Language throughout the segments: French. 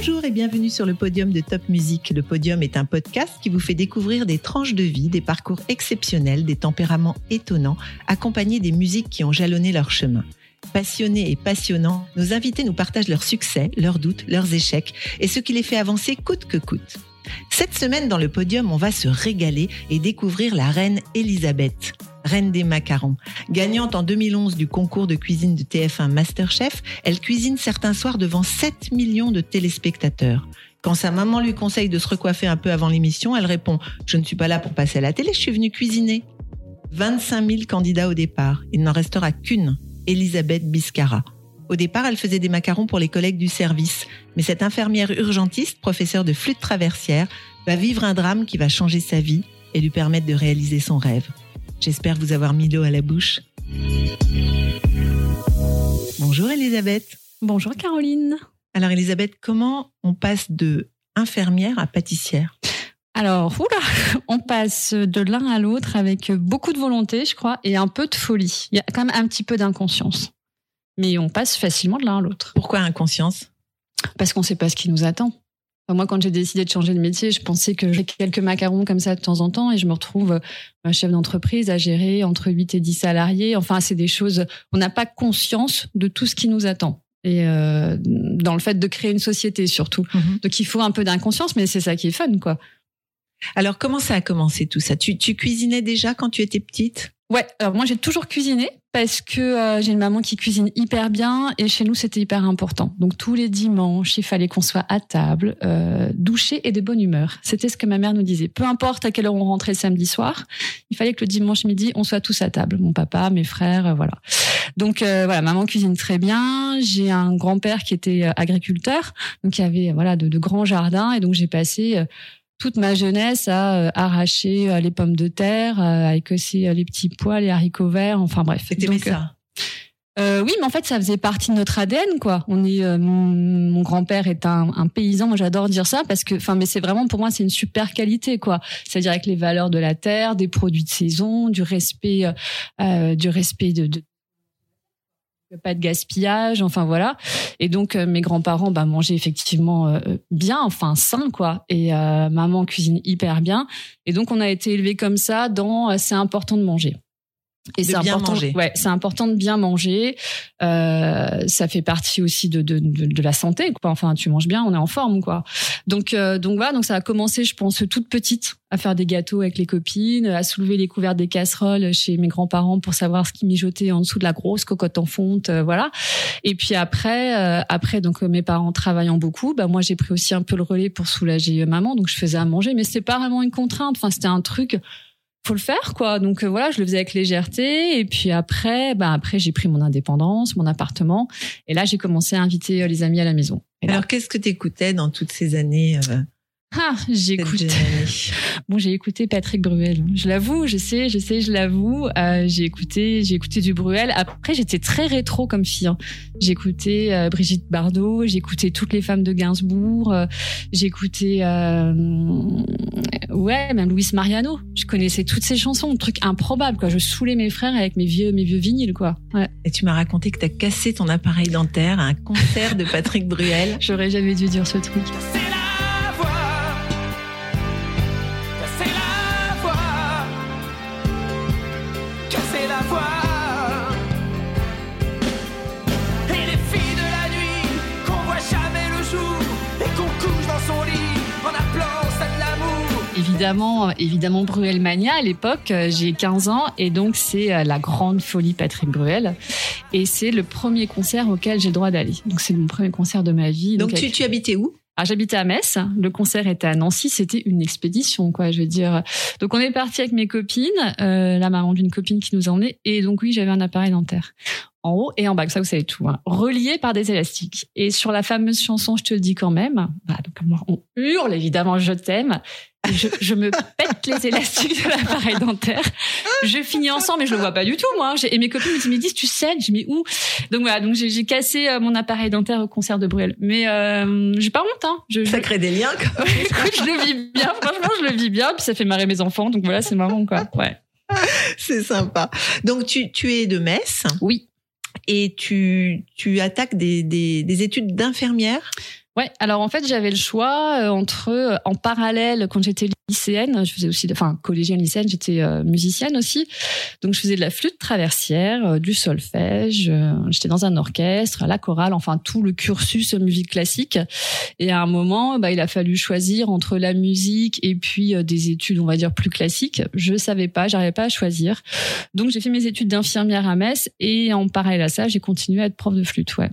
Bonjour et bienvenue sur le podium de Top Music. Le podium est un podcast qui vous fait découvrir des tranches de vie, des parcours exceptionnels, des tempéraments étonnants, accompagnés des musiques qui ont jalonné leur chemin. Passionnés et passionnants, nos invités nous partagent leurs succès, leurs doutes, leurs échecs et ce qui les fait avancer coûte que coûte. Cette semaine, dans le podium, on va se régaler et découvrir la reine Elisabeth, reine des macarons. Gagnante en 2011 du concours de cuisine de TF1 Masterchef, elle cuisine certains soirs devant 7 millions de téléspectateurs. Quand sa maman lui conseille de se recoiffer un peu avant l'émission, elle répond « Je ne suis pas là pour passer à la télé, je suis venue cuisiner ». 25 000 candidats au départ. Il n'en restera qu'une, Elisabeth Biscara. Au départ, elle faisait des macarons pour les collègues du service. Mais cette infirmière urgentiste, professeure de flûte traversière, va vivre un drame qui va changer sa vie et lui permettre de réaliser son rêve. J'espère vous avoir mis l'eau à la bouche. Bonjour Elisabeth. Bonjour Caroline. Alors Elisabeth, comment on passe de infirmière à pâtissière? Alors, oula, on passe de l'un à l'autre avec beaucoup de volonté, je crois, et un peu de folie. Il y a quand même un petit peu d'inconscience. Mais on passe facilement de l'un à l'autre. Pourquoi inconscience? Parce qu'on ne sait pas ce qui nous attend. Moi, quand j'ai décidé de changer de métier, je pensais que j'ai quelques macarons comme ça de temps en temps et je me retrouve un chef d'entreprise à gérer entre 8 et 10 salariés. Enfin, c'est des choses, on n'a pas conscience de tout ce qui nous attend. Et euh, dans le fait de créer une société surtout. Donc il faut un peu d'inconscience, mais c'est ça qui est fun, quoi. Alors, comment ça a commencé tout ça? Tu, tu cuisinais déjà quand tu étais petite? Ouais, alors moi j'ai toujours cuisiné parce que euh, j'ai une maman qui cuisine hyper bien et chez nous c'était hyper important. Donc tous les dimanches, il fallait qu'on soit à table, euh, douché et de bonne humeur. C'était ce que ma mère nous disait. Peu importe à quelle heure on rentrait le samedi soir, il fallait que le dimanche midi on soit tous à table. Mon papa, mes frères, euh, voilà. Donc euh, voilà, maman cuisine très bien. J'ai un grand-père qui était agriculteur, donc il y avait voilà de, de grands jardins et donc j'ai passé toute ma jeunesse à euh, arracher euh, les pommes de terre, euh, à écosser les petits pois, les haricots verts, enfin bref. C'était ça? euh, oui, mais en fait, ça faisait partie de notre ADN, quoi. On est, euh, mon, grand-père est un, un, paysan. Moi, j'adore dire ça parce que, enfin, mais c'est vraiment pour moi, c'est une super qualité, quoi. C'est-à-dire avec les valeurs de la terre, des produits de saison, du respect, euh, du respect de, de pas de gaspillage, enfin voilà. Et donc euh, mes grands-parents bah, mangeaient effectivement euh, bien, enfin sain quoi. Et euh, maman cuisine hyper bien. Et donc on a été élevés comme ça dans c'est important de manger. Et c'est important, manger. ouais, c'est important de bien manger. Euh, ça fait partie aussi de, de, de, de, la santé, quoi. Enfin, tu manges bien, on est en forme, quoi. Donc, euh, donc voilà, donc ça a commencé, je pense, toute petite, à faire des gâteaux avec les copines, à soulever les couverts des casseroles chez mes grands-parents pour savoir ce qui mijotait en dessous de la grosse cocotte en fonte, euh, voilà. Et puis après, euh, après, donc mes parents travaillant beaucoup, bah moi j'ai pris aussi un peu le relais pour soulager maman, donc je faisais à manger, mais c'était pas vraiment une contrainte. Enfin, c'était un truc faut le faire quoi. Donc euh, voilà je le faisais avec légèreté. Et puis après bah après j'ai pris mon indépendance mon appartement. Et là j'ai commencé à inviter euh, les amis à la maison. Et alors qu'est-ce que tu écoutais dans toutes ces années euh... Ah, j'écoute. Bon, j'ai écouté Patrick Bruel. Je l'avoue, je sais, je sais, je l'avoue. Euh, j'ai écouté, j'ai écouté du Bruel. Après, j'étais très rétro comme fille. Hein. J'ai écouté euh, Brigitte Bardot, j'ai écouté toutes les femmes de Gainsbourg, euh, j'ai écouté, euh, ouais, même Luis Mariano. Je connaissais toutes ces chansons, un truc improbable quoi. Je saoulais mes frères avec mes vieux, mes vieux vinyles quoi. Ouais. Et tu m'as raconté que t'as cassé ton appareil dentaire à un concert de Patrick Bruel. J'aurais jamais dû dire ce truc. Évidemment, évidemment Bruel Mania à l'époque. J'ai 15 ans et donc c'est la grande folie Patrick Bruel. Et c'est le premier concert auquel j'ai le droit d'aller. Donc c'est mon premier concert de ma vie. Donc, donc tu, tu habitais où? Ah, j'habitais à Metz. Le concert était à Nancy. C'était une expédition, quoi. Je veux dire. Donc, on est parti avec mes copines, euh, la maman d'une copine qui nous emmenait. Et donc, oui, j'avais un appareil dentaire en haut et en bas. Ça, vous savez tout. Hein. Relié par des élastiques. Et sur la fameuse chanson, je te le dis quand même. Bah, donc, on hurle évidemment, je t'aime. Je, me pète les élastiques de l'appareil dentaire. Je finis ensemble, mais je le vois pas du tout, moi. Et mes copines me disent, tu saignes. Je dis, mais où? Donc voilà, donc j'ai cassé euh, mon appareil dentaire au concert de Bruel. Mais euh, j'ai pas honte, hein. Je, ça crée des liens, quoi. je le vis bien. Franchement, je le vis bien. Puis ça fait marrer mes enfants. Donc voilà, c'est marrant, quoi. Ouais. C'est sympa. Donc tu, tu es de Metz. Oui. Et tu, tu attaques des, des, des études d'infirmière? Ouais, alors en fait, j'avais le choix euh, entre euh, en parallèle quand j'étais lycéenne, je faisais aussi enfin collégienne lycéenne, j'étais euh, musicienne aussi. Donc je faisais de la flûte traversière, du solfège, j'étais dans un orchestre, la chorale, enfin tout le cursus musique classique. Et à un moment, bah il a fallu choisir entre la musique et puis des études, on va dire plus classiques. Je savais pas, j'arrivais pas à choisir. Donc j'ai fait mes études d'infirmière à Metz et en parallèle à ça, j'ai continué à être prof de flûte, ouais.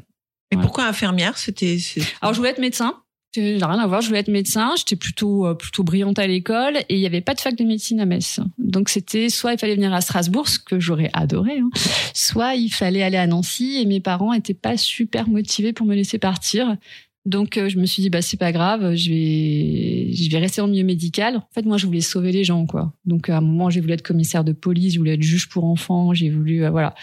Et pourquoi infirmière? C'était. Alors je voulais être médecin. J'ai rien à voir. Je voulais être médecin. J'étais plutôt euh, plutôt brillante à l'école et il y avait pas de fac de médecine à Metz. Donc c'était soit il fallait venir à Strasbourg, ce que j'aurais adoré, hein, soit il fallait aller à Nancy et mes parents étaient pas super motivés pour me laisser partir. Donc euh, je me suis dit bah c'est pas grave, je vais je vais rester en milieu médical. En fait moi je voulais sauver les gens quoi. Donc à un moment j'ai voulu être commissaire de police, je voulais être juge pour enfants, j'ai voulu euh, voilà.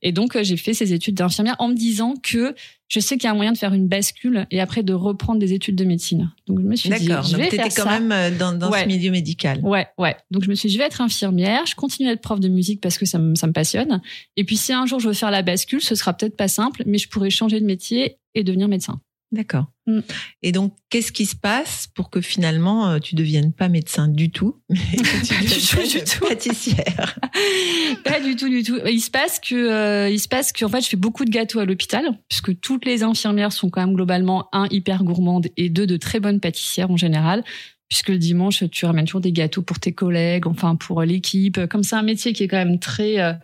Et donc j'ai fait ces études d'infirmière en me disant que je sais qu'il y a un moyen de faire une bascule et après de reprendre des études de médecine. Donc je me suis dit, je vais faire quand même euh, dans, dans ce milieu médical. Ouais, ouais. Donc je me suis dit, je vais être infirmière, je continue à être prof de musique parce que ça me, ça me passionne. Et puis si un jour je veux faire la bascule, ce sera peut-être pas simple, mais je pourrais changer de métier et devenir médecin. D'accord. Mm. Et donc, qu'est-ce qui se passe pour que finalement euh, tu deviennes pas médecin du tout, mais que tu deviennes pâtissière? Pas du tout, du tout. Il se passe que, euh, il se passe que, en fait, je fais beaucoup de gâteaux à l'hôpital, puisque toutes les infirmières sont quand même globalement un hyper gourmandes et deux de très bonnes pâtissières en général puisque le dimanche, tu ramènes toujours des gâteaux pour tes collègues, enfin pour l'équipe. Comme c'est un métier qui est quand même très euh,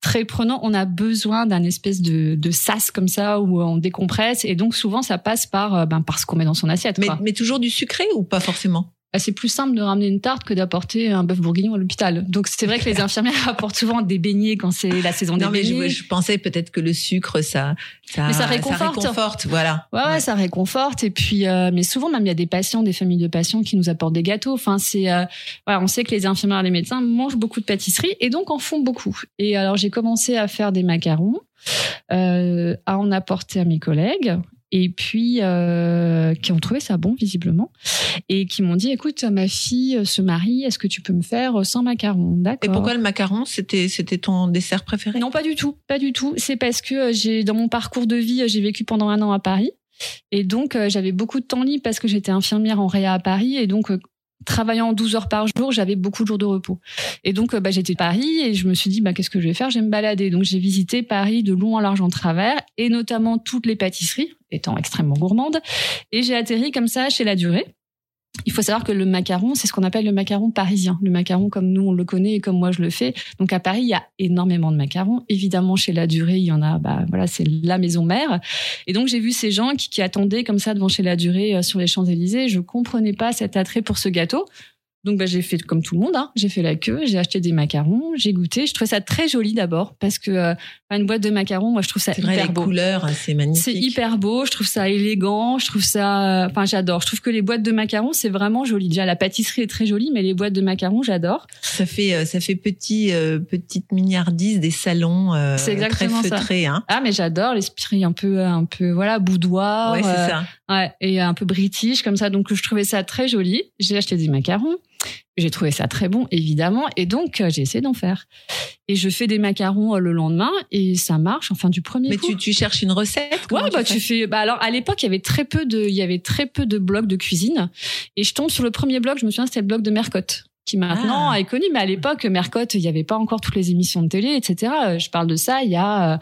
très prenant, on a besoin d'un espèce de, de sas comme ça où on décompresse, et donc souvent ça passe par euh, ben, par ce qu'on met dans son assiette. Mais, mais toujours du sucré ou pas forcément? C'est plus simple de ramener une tarte que d'apporter un bœuf bourguignon à l'hôpital. Donc c'est vrai que les infirmières apportent souvent des beignets quand c'est la saison des non, mais Je, je pensais peut-être que le sucre ça ça, ça réconforte. voilà. Ouais, ouais, ça réconforte et puis euh, mais souvent même il y a des patients, des familles de patients qui nous apportent des gâteaux. Enfin c'est euh, voilà, on sait que les infirmières les médecins mangent beaucoup de pâtisseries et donc en font beaucoup. Et alors j'ai commencé à faire des macarons. Euh, à en apporter à mes collègues et puis euh, qui ont trouvé ça bon visiblement et qui m'ont dit écoute ma fille se marie est-ce que tu peux me faire sans macaron? D'accord et pourquoi le macaron c'était c'était ton dessert préféré? Non pas du tout pas du tout c'est parce que j'ai dans mon parcours de vie j'ai vécu pendant un an à Paris et donc euh, j'avais beaucoup de temps libre parce que j'étais infirmière en réa à Paris et donc euh, travaillant 12 heures par jour, j'avais beaucoup de jours de repos. Et donc, bah, j'étais à Paris et je me suis dit, bah, qu'est-ce que je vais faire? Je vais me balader. Donc, j'ai visité Paris de long en large en travers et notamment toutes les pâtisseries, étant extrêmement gourmande. Et j'ai atterri comme ça chez La Durée. Il faut savoir que le macaron, c'est ce qu'on appelle le macaron parisien. Le macaron comme nous on le connaît et comme moi je le fais. Donc à Paris, il y a énormément de macarons. Évidemment, chez La Durée, il y en a. Bah voilà, c'est la maison mère. Et donc j'ai vu ces gens qui, attendaient comme ça devant chez La Durée euh, sur les Champs Élysées. Je comprenais pas cet attrait pour ce gâteau. Donc bah, j'ai fait comme tout le monde, hein. j'ai fait la queue, j'ai acheté des macarons, j'ai goûté. Je trouvais ça très joli d'abord parce que euh, une boîte de macarons, moi je trouve ça hyper vrai, les beau. couleurs, c'est magnifique. C'est hyper beau, je trouve ça élégant, je trouve ça, enfin j'adore. Je trouve que les boîtes de macarons c'est vraiment joli. Déjà la pâtisserie est très jolie, mais les boîtes de macarons j'adore. Ça fait euh, ça fait petit euh, petite milliardise des salons euh, c'est exactement très feutrés. Hein. Ah mais j'adore l'esprit un peu un peu voilà boudoir. Ouais c'est ça. Ouais et un peu british comme ça. Donc je trouvais ça très joli. J'ai acheté des macarons. J'ai trouvé ça très bon, évidemment, et donc euh, j'ai essayé d'en faire. Et je fais des macarons euh, le lendemain et ça marche. Enfin, du premier Mais coup. tu, tu cherches une recette Ouais, bah tu fais. Bah alors à l'époque, il y avait très peu de, il y avait très peu de blogs de cuisine, et je tombe sur le premier blog. Je me souviens, c'était le blog de Mercotte qui maintenant ah. est connu, mais à l'époque, Mercotte, il n'y avait pas encore toutes les émissions de télé, etc. Je parle de ça il y a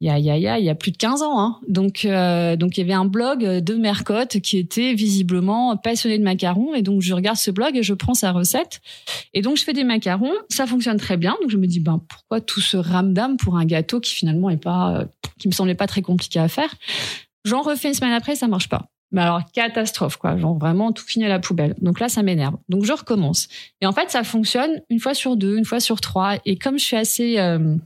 il y a, il y a, il y a, plus de 15 ans. Hein. Donc, euh, donc il y avait un blog de Mercotte qui était visiblement passionné de macarons. Et donc, je regarde ce blog et je prends sa recette. Et donc, je fais des macarons. Ça fonctionne très bien. Donc, je me dis, ben, pourquoi tout ce ramdam pour un gâteau qui finalement est pas, euh, qui me semblait pas très compliqué à faire? J'en refais une semaine après, ça marche pas. Mais alors, catastrophe, quoi. Genre, vraiment, tout finit à la poubelle. Donc là, ça m'énerve. Donc, je recommence. Et en fait, ça fonctionne une fois sur deux, une fois sur trois. Et comme je suis assez... Euh,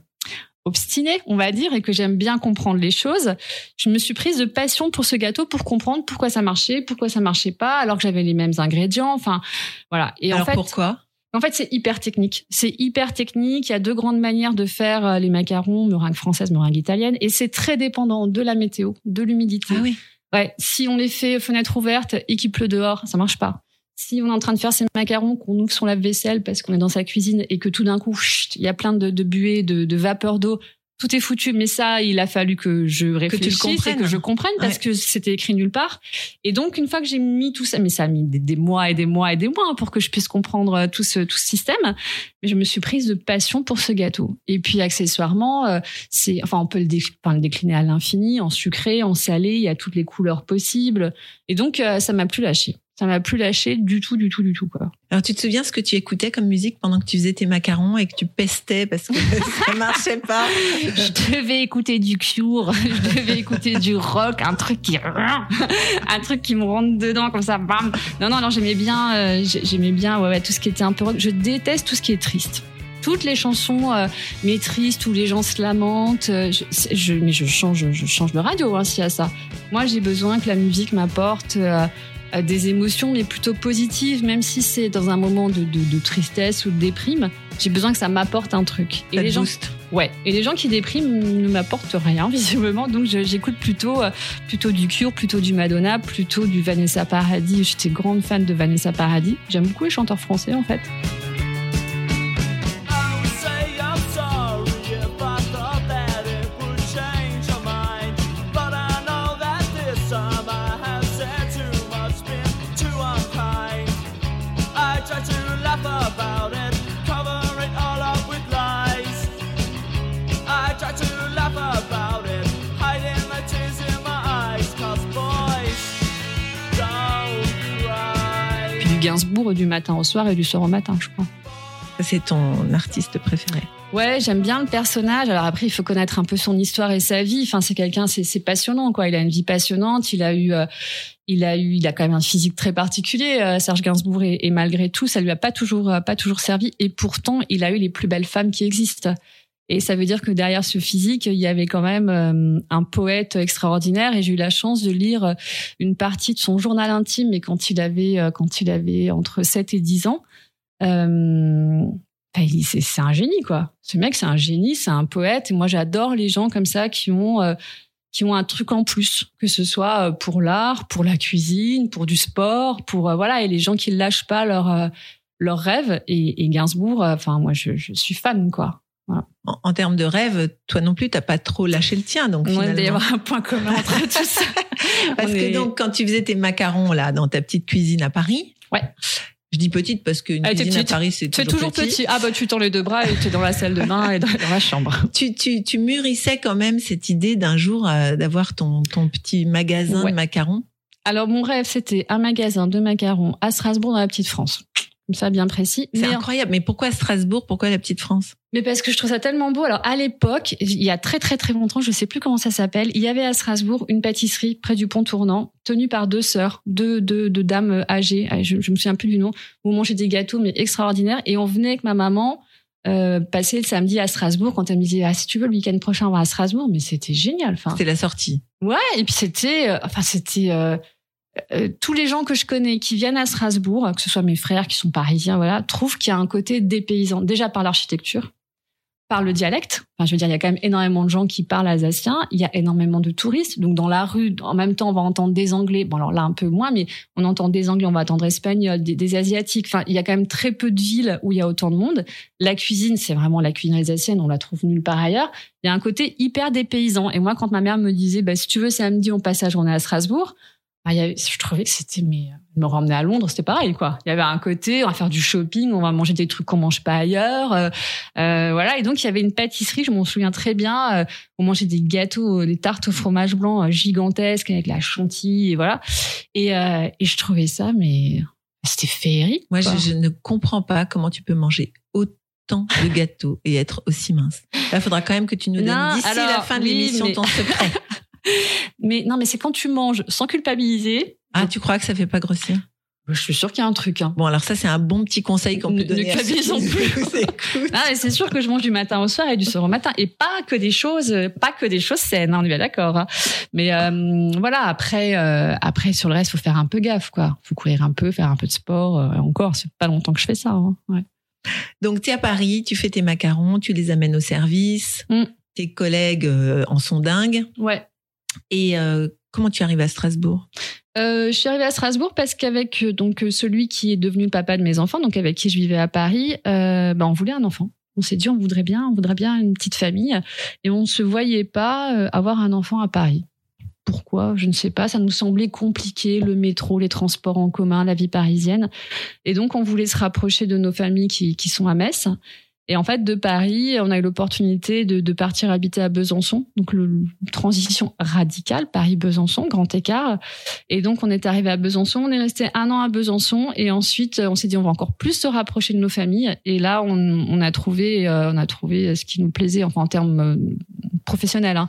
obstinée, on va dire, et que j'aime bien comprendre les choses, je me suis prise de passion pour ce gâteau pour comprendre pourquoi ça marchait, pourquoi ça marchait pas, alors que j'avais les mêmes ingrédients. Enfin, voilà. Et alors en fait, pourquoi? en fait, c'est hyper technique. C'est hyper technique. Il y a deux grandes manières de faire euh, les macarons, meringue française, meringue italienne, et c'est très dépendant de la météo, de l'humidité. Ah oui. Ouais, si on les fait fenêtre ouverte et qu'il pleut dehors, ça marche pas. Si on est en train de faire ses macarons, qu'on ouvre son lave-vaisselle parce qu'on est dans sa cuisine et que tout d'un coup, il y a plein de, de buées, de, de vapeur d'eau, tout est foutu. Mais ça, il a fallu que je réfléchisse et que je comprenne parce que c'était écrit nulle part. Et donc, une fois que j'ai mis tout ça, mais ça a mis des, mois et des mois et des mois pour que je puisse comprendre euh, tout ce, tout ce système. Mais je me suis prise de passion pour ce gâteau. Et puis, accessoirement, euh, c'est, enfin, on peut le, le décliner à l'infini, en sucré, en salé. Il y a toutes les couleurs possibles. Et donc, euh, ça m'a plus lâché ça m'a plus lâché du tout, du tout, du tout, quoi. Alors, tu te souviens ce que tu écoutais comme musique pendant que tu faisais tes macarons et que tu pestais parce que ça marchait pas? je devais écouter du Cure, je devais écouter du rock, un truc qui, un truc qui me rentre dedans comme ça, bam. Non, non, non, j'aimais bien, euh, j'aimais bien, ouais, ouais, tout ce qui était un peu rock. Je déteste tout ce qui est triste toutes les chansons euh, tristes où les gens se lamentent. Euh, je, mais je change, je change de radio hein, s'il y a ça. Moi, j'ai besoin que la musique m'apporte euh, des émotions, mais plutôt positives, même si c'est dans un moment de, de, de, tristesse ou de déprime. J'ai besoin que ça m'apporte un truc. Et les gens, ouais. Et les gens qui dépriment ne m'apportent rien visiblement. Donc j'écoute plutôt, euh, plutôt du Cure, plutôt du Madonna, plutôt du Vanessa Paradis. J'étais grande fan de Vanessa Paradis. J'aime beaucoup les chanteurs français en fait. Gainsbourg du matin au soir et du soir au matin, je crois. C'est ton artiste préféré Ouais, j'aime bien le personnage. Alors après, il faut connaître un peu son histoire et sa vie. Enfin, c'est quelqu'un, c'est passionnant, quoi. Il a une vie passionnante. Il a eu, euh, il a eu, il a quand même un physique très particulier, euh, Serge Gainsbourg, et, et, malgré tout, ça lui a pas toujours, euh, pas toujours servi. Et pourtant, il a eu les plus belles femmes qui existent. Et ça veut dire que derrière ce physique, il y avait quand même euh, un poète extraordinaire. Et j'ai eu la chance de lire euh, une partie de son journal intime, mais quand il avait euh, quand il avait entre 7 et 10 ans. Euh, c'est un génie quoi. Ce mec c'est un génie, c'est un poète. Et moi j'adore les gens comme ça qui ont qui ont un truc en plus, que ce soit pour l'art, pour la cuisine, pour du sport, pour voilà, et les gens qui lâchent pas leur leurs rêves. Et, et Gainsbourg, enfin moi je suis fan quoi. En, termes de rêve, toi non plus, t'as pas trop lâché le tien, donc. Il doit y avoir un point commun entre tout ça. parce que donc, quand tu faisais tes macarons là dans ta petite cuisine à Paris. Ouais. Je dis petite parce qu'une ah, cuisine à Paris, c'est toujours, toujours petit. Ah bah tu tends les deux bras et tu es dans la salle de bain et dans, la chambre. Tu, tu, tu mûrissais quand même cette idée d'un jour euh, d'avoir ton, ton petit magasin de macarons? Alors mon rêve, c'était un magasin de macarons à Strasbourg dans la petite France ça bien précis. C'est incroyable. Mais pourquoi Strasbourg? Pourquoi la petite France? Mais parce que je trouve ça tellement beau. Alors à l'époque, il y a très très très longtemps, je sais plus comment ça s'appelle, il y avait à Strasbourg une pâtisserie près du pont tournant, tenue par deux sœurs, deux, deux, deux dames âgées. Je, je me souviens plus du nom. Où on mangeait des gâteaux mais extraordinaires et on venait avec ma maman. Euh, passer le samedi à Strasbourg quand elle me disait ah, si tu veux le week-end prochain on va à Strasbourg mais c'était génial enfin c'était la sortie ouais et puis c'était euh, enfin c'était euh, euh, tous les gens que je connais qui viennent à Strasbourg, que ce soit mes frères qui sont parisiens, voilà, trouvent qu'il y a un côté dépaysant. Déjà par l'architecture, par le dialecte. Enfin, je veux dire, il y a quand même énormément de gens qui parlent alsacien. Il y a énormément de touristes. Donc, dans la rue, en même temps, on va entendre des Anglais. Bon, alors là, un peu moins, mais on entend des Anglais, on va entendre Espagnols, des, des Asiatiques. Enfin, il y a quand même très peu de villes où il y a autant de monde. La cuisine, c'est vraiment la cuisine alsacienne. On la trouve nulle part ailleurs. Il y a un côté hyper dépaysant. Et moi, quand ma mère me disait, bah, si tu veux, samedi, on passe la journée à Strasbourg, ah, je trouvais que c'était mais me ramener à Londres c'était pareil quoi. Il y avait un côté on va faire du shopping on va manger des trucs qu'on mange pas ailleurs euh, euh, voilà. Et donc il y avait une pâtisserie je m'en souviens très bien euh, on mangeait des gâteaux des tartes au fromage blanc gigantesques avec la chantilly et voilà. Et, et je trouvais ça mais c'était féerique moi je, ne comprends pas comment tu peux manger autant de gâteaux et être aussi mince. Là il faudra quand même que tu nous donnes d'ici la fin de l'émission ton secret mais non, mais c'est quand tu manges sans culpabiliser. Ah, tu crois que ça fait pas grossir? Je suis sûre qu'il y a un truc. Hein. Bon, alors ça, c'est un bon petit conseil qu'on peut donner. Ne culpabilisons plus. ah, c'est sûr que je mange du matin au soir et du soir au matin, et pas que des choses, pas que des choses saines. Hein, on est bien d'accord. Hein. Mais euh, voilà, après, euh, après sur le reste, faut faire un peu gaffe, quoi. Faut courir un peu, faire un peu de sport. Euh, encore, c'est pas longtemps que je fais ça. Ouais. Donc, tu es à Paris, tu fais tes macarons, tu les amènes au service. Mm. Tes collègues en sont dingues. Ouais. Et comment tu arrives à Strasbourg? Euh, je suis arrivée à Strasbourg parce qu'avec euh, donc euh, celui qui est devenu le papa de mes enfants, donc avec qui je vivais à Paris, euh, ben on voulait un enfant. On s'est dit on voudrait bien, on voudrait bien une petite famille, et on ne se voyait pas euh, avoir un enfant à Paris. Pourquoi? Je ne sais pas. Ça nous semblait compliqué, le métro, les transports en commun, la vie parisienne. Et donc, on voulait se rapprocher de nos familles qui, qui sont à Metz. Et en fait, de Paris, on a eu l'opportunité de, de, partir habiter à Besançon. Donc, le, transition radicale, Paris-Besançon, grand écart. Et donc, on est arrivé à Besançon. On est resté un an à Besançon. Et ensuite, on s'est dit, on va encore plus se rapprocher de nos familles. Et là, on, on a trouvé, euh, on a trouvé ce qui nous plaisait, enfin, en termes euh, professionnels. Hein.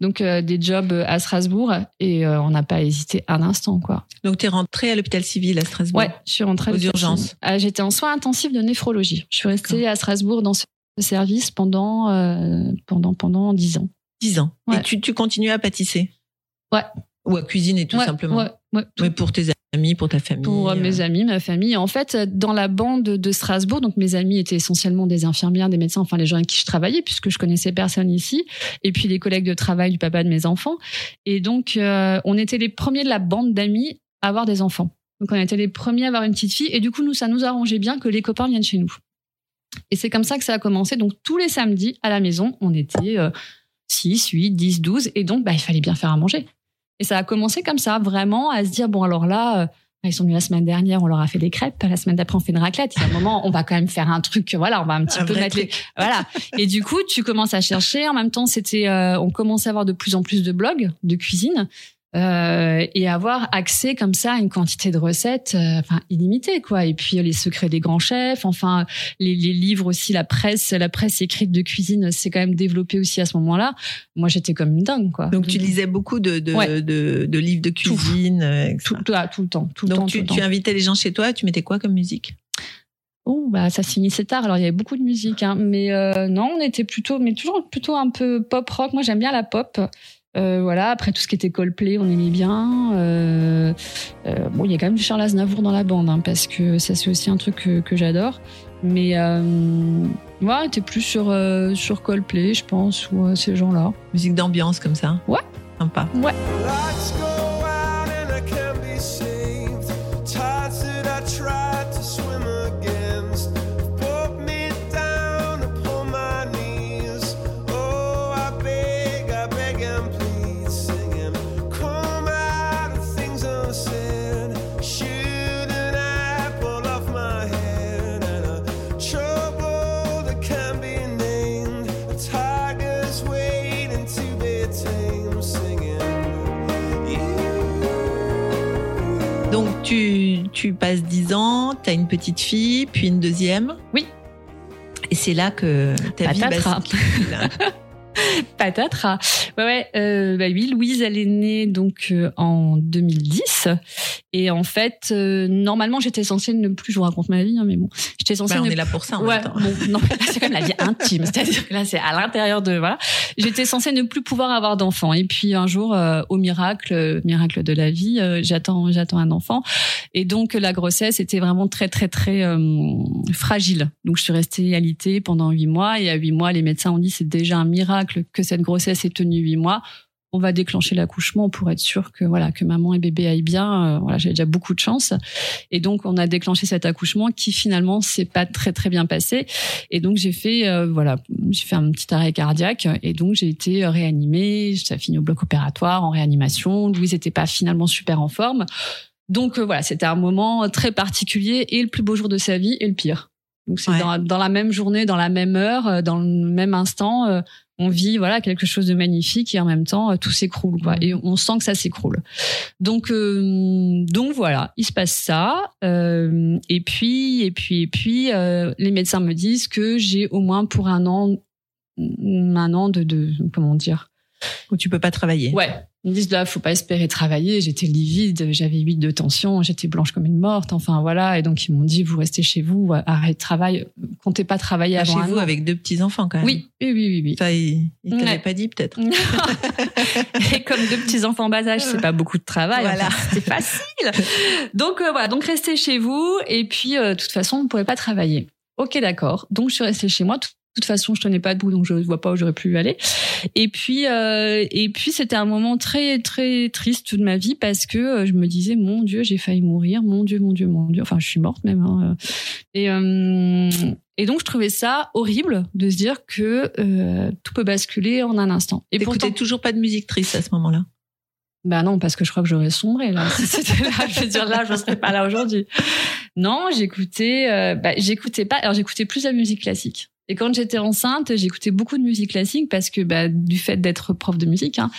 Donc, euh, des jobs à Strasbourg. Et on n'a pas hésité un instant, quoi. Donc, tu es rentrée à l'hôpital civil à Strasbourg? Ouais, je suis rentrée aux urgences. J'étais en soins intensifs de néphrologie. Je suis restée à Strasbourg dans ce service pendant euh, pendant pendant dix ans. Dix ans. Et tu, tu continues à pâtisser? Ouais. Ou à cuisiner tout simplement? Ouais. ouais pour tes amis, pour ta famille. Pour euh, mes amis, ma famille. En fait, dans la bande de Strasbourg, donc mes amis étaient essentiellement des infirmières, des médecins, enfin les gens avec qui je travaillais, puisque je connaissais personne ici. Et puis les collègues de travail du papa de mes enfants. Et donc, euh, on était les premiers de la bande d'amis à avoir des enfants. Donc on était les premiers à avoir une petite fille. Et du coup, nous, ça nous arrangeait bien que les copains viennent chez nous. Et c'est comme ça que ça a commencé. Donc tous les samedis à la maison, on était 6, 8, 10, 12. Et donc, bah, il fallait bien faire à manger. Et ça a commencé comme ça, vraiment, à se dire, bon, alors là, euh, ils sont venus la semaine dernière, on leur a fait des crêpes. La semaine d'après, on fait une raclette. Et à un moment, on va quand même faire un truc, voilà, on va un petit peu mettre les... Voilà. Et du coup, tu commences à chercher. En même temps, c'était, euh, on commençait à avoir de plus en plus de blogs de cuisine euh, et avoir accès comme ça à une quantité de recettes euh, enfin illimitée quoi. Et puis les secrets des grands chefs enfin les, les, livres aussi la presse la presse écrite de cuisine s'est quand même développée aussi à ce moment-là. Moi j'étais comme une dingue quoi. Donc tu lisais beaucoup de de, de, de, livres de cuisine tout, tout, tout, le temps tout le temps, tu, tu invitais les gens chez toi tu mettais quoi comme musique? Oh, bah ça finissait tard. Alors il y avait beaucoup de musique, hein. mais euh, non, on était plutôt, mais toujours plutôt un peu pop rock. Moi j'aime bien la pop. Euh, voilà, après tout ce qui était Coldplay, on aimait bien. Euh, euh, bon, il y a quand même du Charles Aznavour dans la bande, hein, parce que ça c'est aussi un truc que, que j'adore. Mais euh, ouais, était plus sur sur Coldplay, je pense, ou ces gens-là. Musique d'ambiance comme ça. Ouais. Sympa. Ouais. Tu passes 10 ans, tu as une petite fille, puis une deuxième. Oui. Et c'est là que ta vie bascule. Patatras. Ouais, ouais. Euh, bah oui, Louise, elle est née donc euh, en 2010. Et en fait, euh, normalement, j'étais censée ne plus. Je vous raconte ma vie, hein, mais bon, j'étais censée. Bah, on ne... est là pour ça. En ouais. même temps. Bon, non, c'est quand même la vie intime. C'est-à-dire que là, c'est à l'intérieur de voilà. J'étais censée ne plus pouvoir avoir d'enfant. Et puis un jour, euh, au miracle, miracle de la vie, j'attends, j'attends un enfant. Et donc la grossesse était vraiment très, très, très fragile. Donc je suis restée alitée pendant huit mois. Et à huit mois, les médecins ont dit c'est déjà un miracle que cette grossesse ait tenu huit mois on va déclencher l'accouchement pour être sûr que voilà que maman et bébé aillent bien. Euh, voilà, j'avais déjà beaucoup de chance. Et donc on a déclenché cet accouchement qui finalement s'est pas très très bien passé. Et donc j'ai fait euh, voilà, j'ai fait un petit arrêt cardiaque et donc j'ai été réanimée. Ça a fini au bloc opératoire en réanimation. Louise n'était pas finalement super en forme. Donc euh, voilà, c'était un moment très particulier et le plus beau jour de sa vie et le pire. Donc c'est dans, dans, la même journée, dans la même heure, dans le même instant, on vit voilà quelque chose de magnifique et en même temps tout s'écroule quoi. Et on sent que ça s'écroule. Donc euh, donc voilà il se passe ça euh, et puis et puis et puis euh, les médecins me disent que j'ai au moins pour un an un an de, de comment dire Où tu peux pas travailler. Ouais. Ils me disent là, faut pas espérer travailler. J'étais livide, j'avais 8 de tension, j'étais blanche comme une morte. Enfin voilà. Et donc ils m'ont dit, vous restez chez vous, arrêtez de travail, comptez pas travailler avant. Chez vous avec deux petits enfants quand même. Oui, oui, oui, oui. Ça, ils, ils t'avaient pas dit peut-être. et comme deux petits enfants en bas âge, c'est pas beaucoup de travail. Voilà, c'est facile. Donc euh, voilà, donc restez chez vous. Et puis euh, de toute façon, vous ne pourrez pas travailler. Ok, d'accord. Donc je suis restée chez moi de toute façon, je tenais pas debout, donc je vois pas où j'aurais pu aller. Et puis, euh, et puis, c'était un moment très, très triste de ma vie parce que euh, je me disais, mon Dieu, j'ai failli mourir, mon Dieu, mon Dieu, mon Dieu. Enfin, je suis morte même. Hein. Et, euh, et donc, je trouvais ça horrible de se dire que euh, tout peut basculer en un instant. Et pourtant, toujours pas de musique triste à ce moment-là? Ben non, parce que je crois que j'aurais sombré là. Là, je veux dire là, je serais pas là aujourd'hui. Non, j'écoutais, euh, bah, j'écoutais pas. Alors j'écoutais plus la musique classique. Et quand j'étais enceinte, j'écoutais beaucoup de musique classique parce que bah, du fait d'être prof de musique, hein,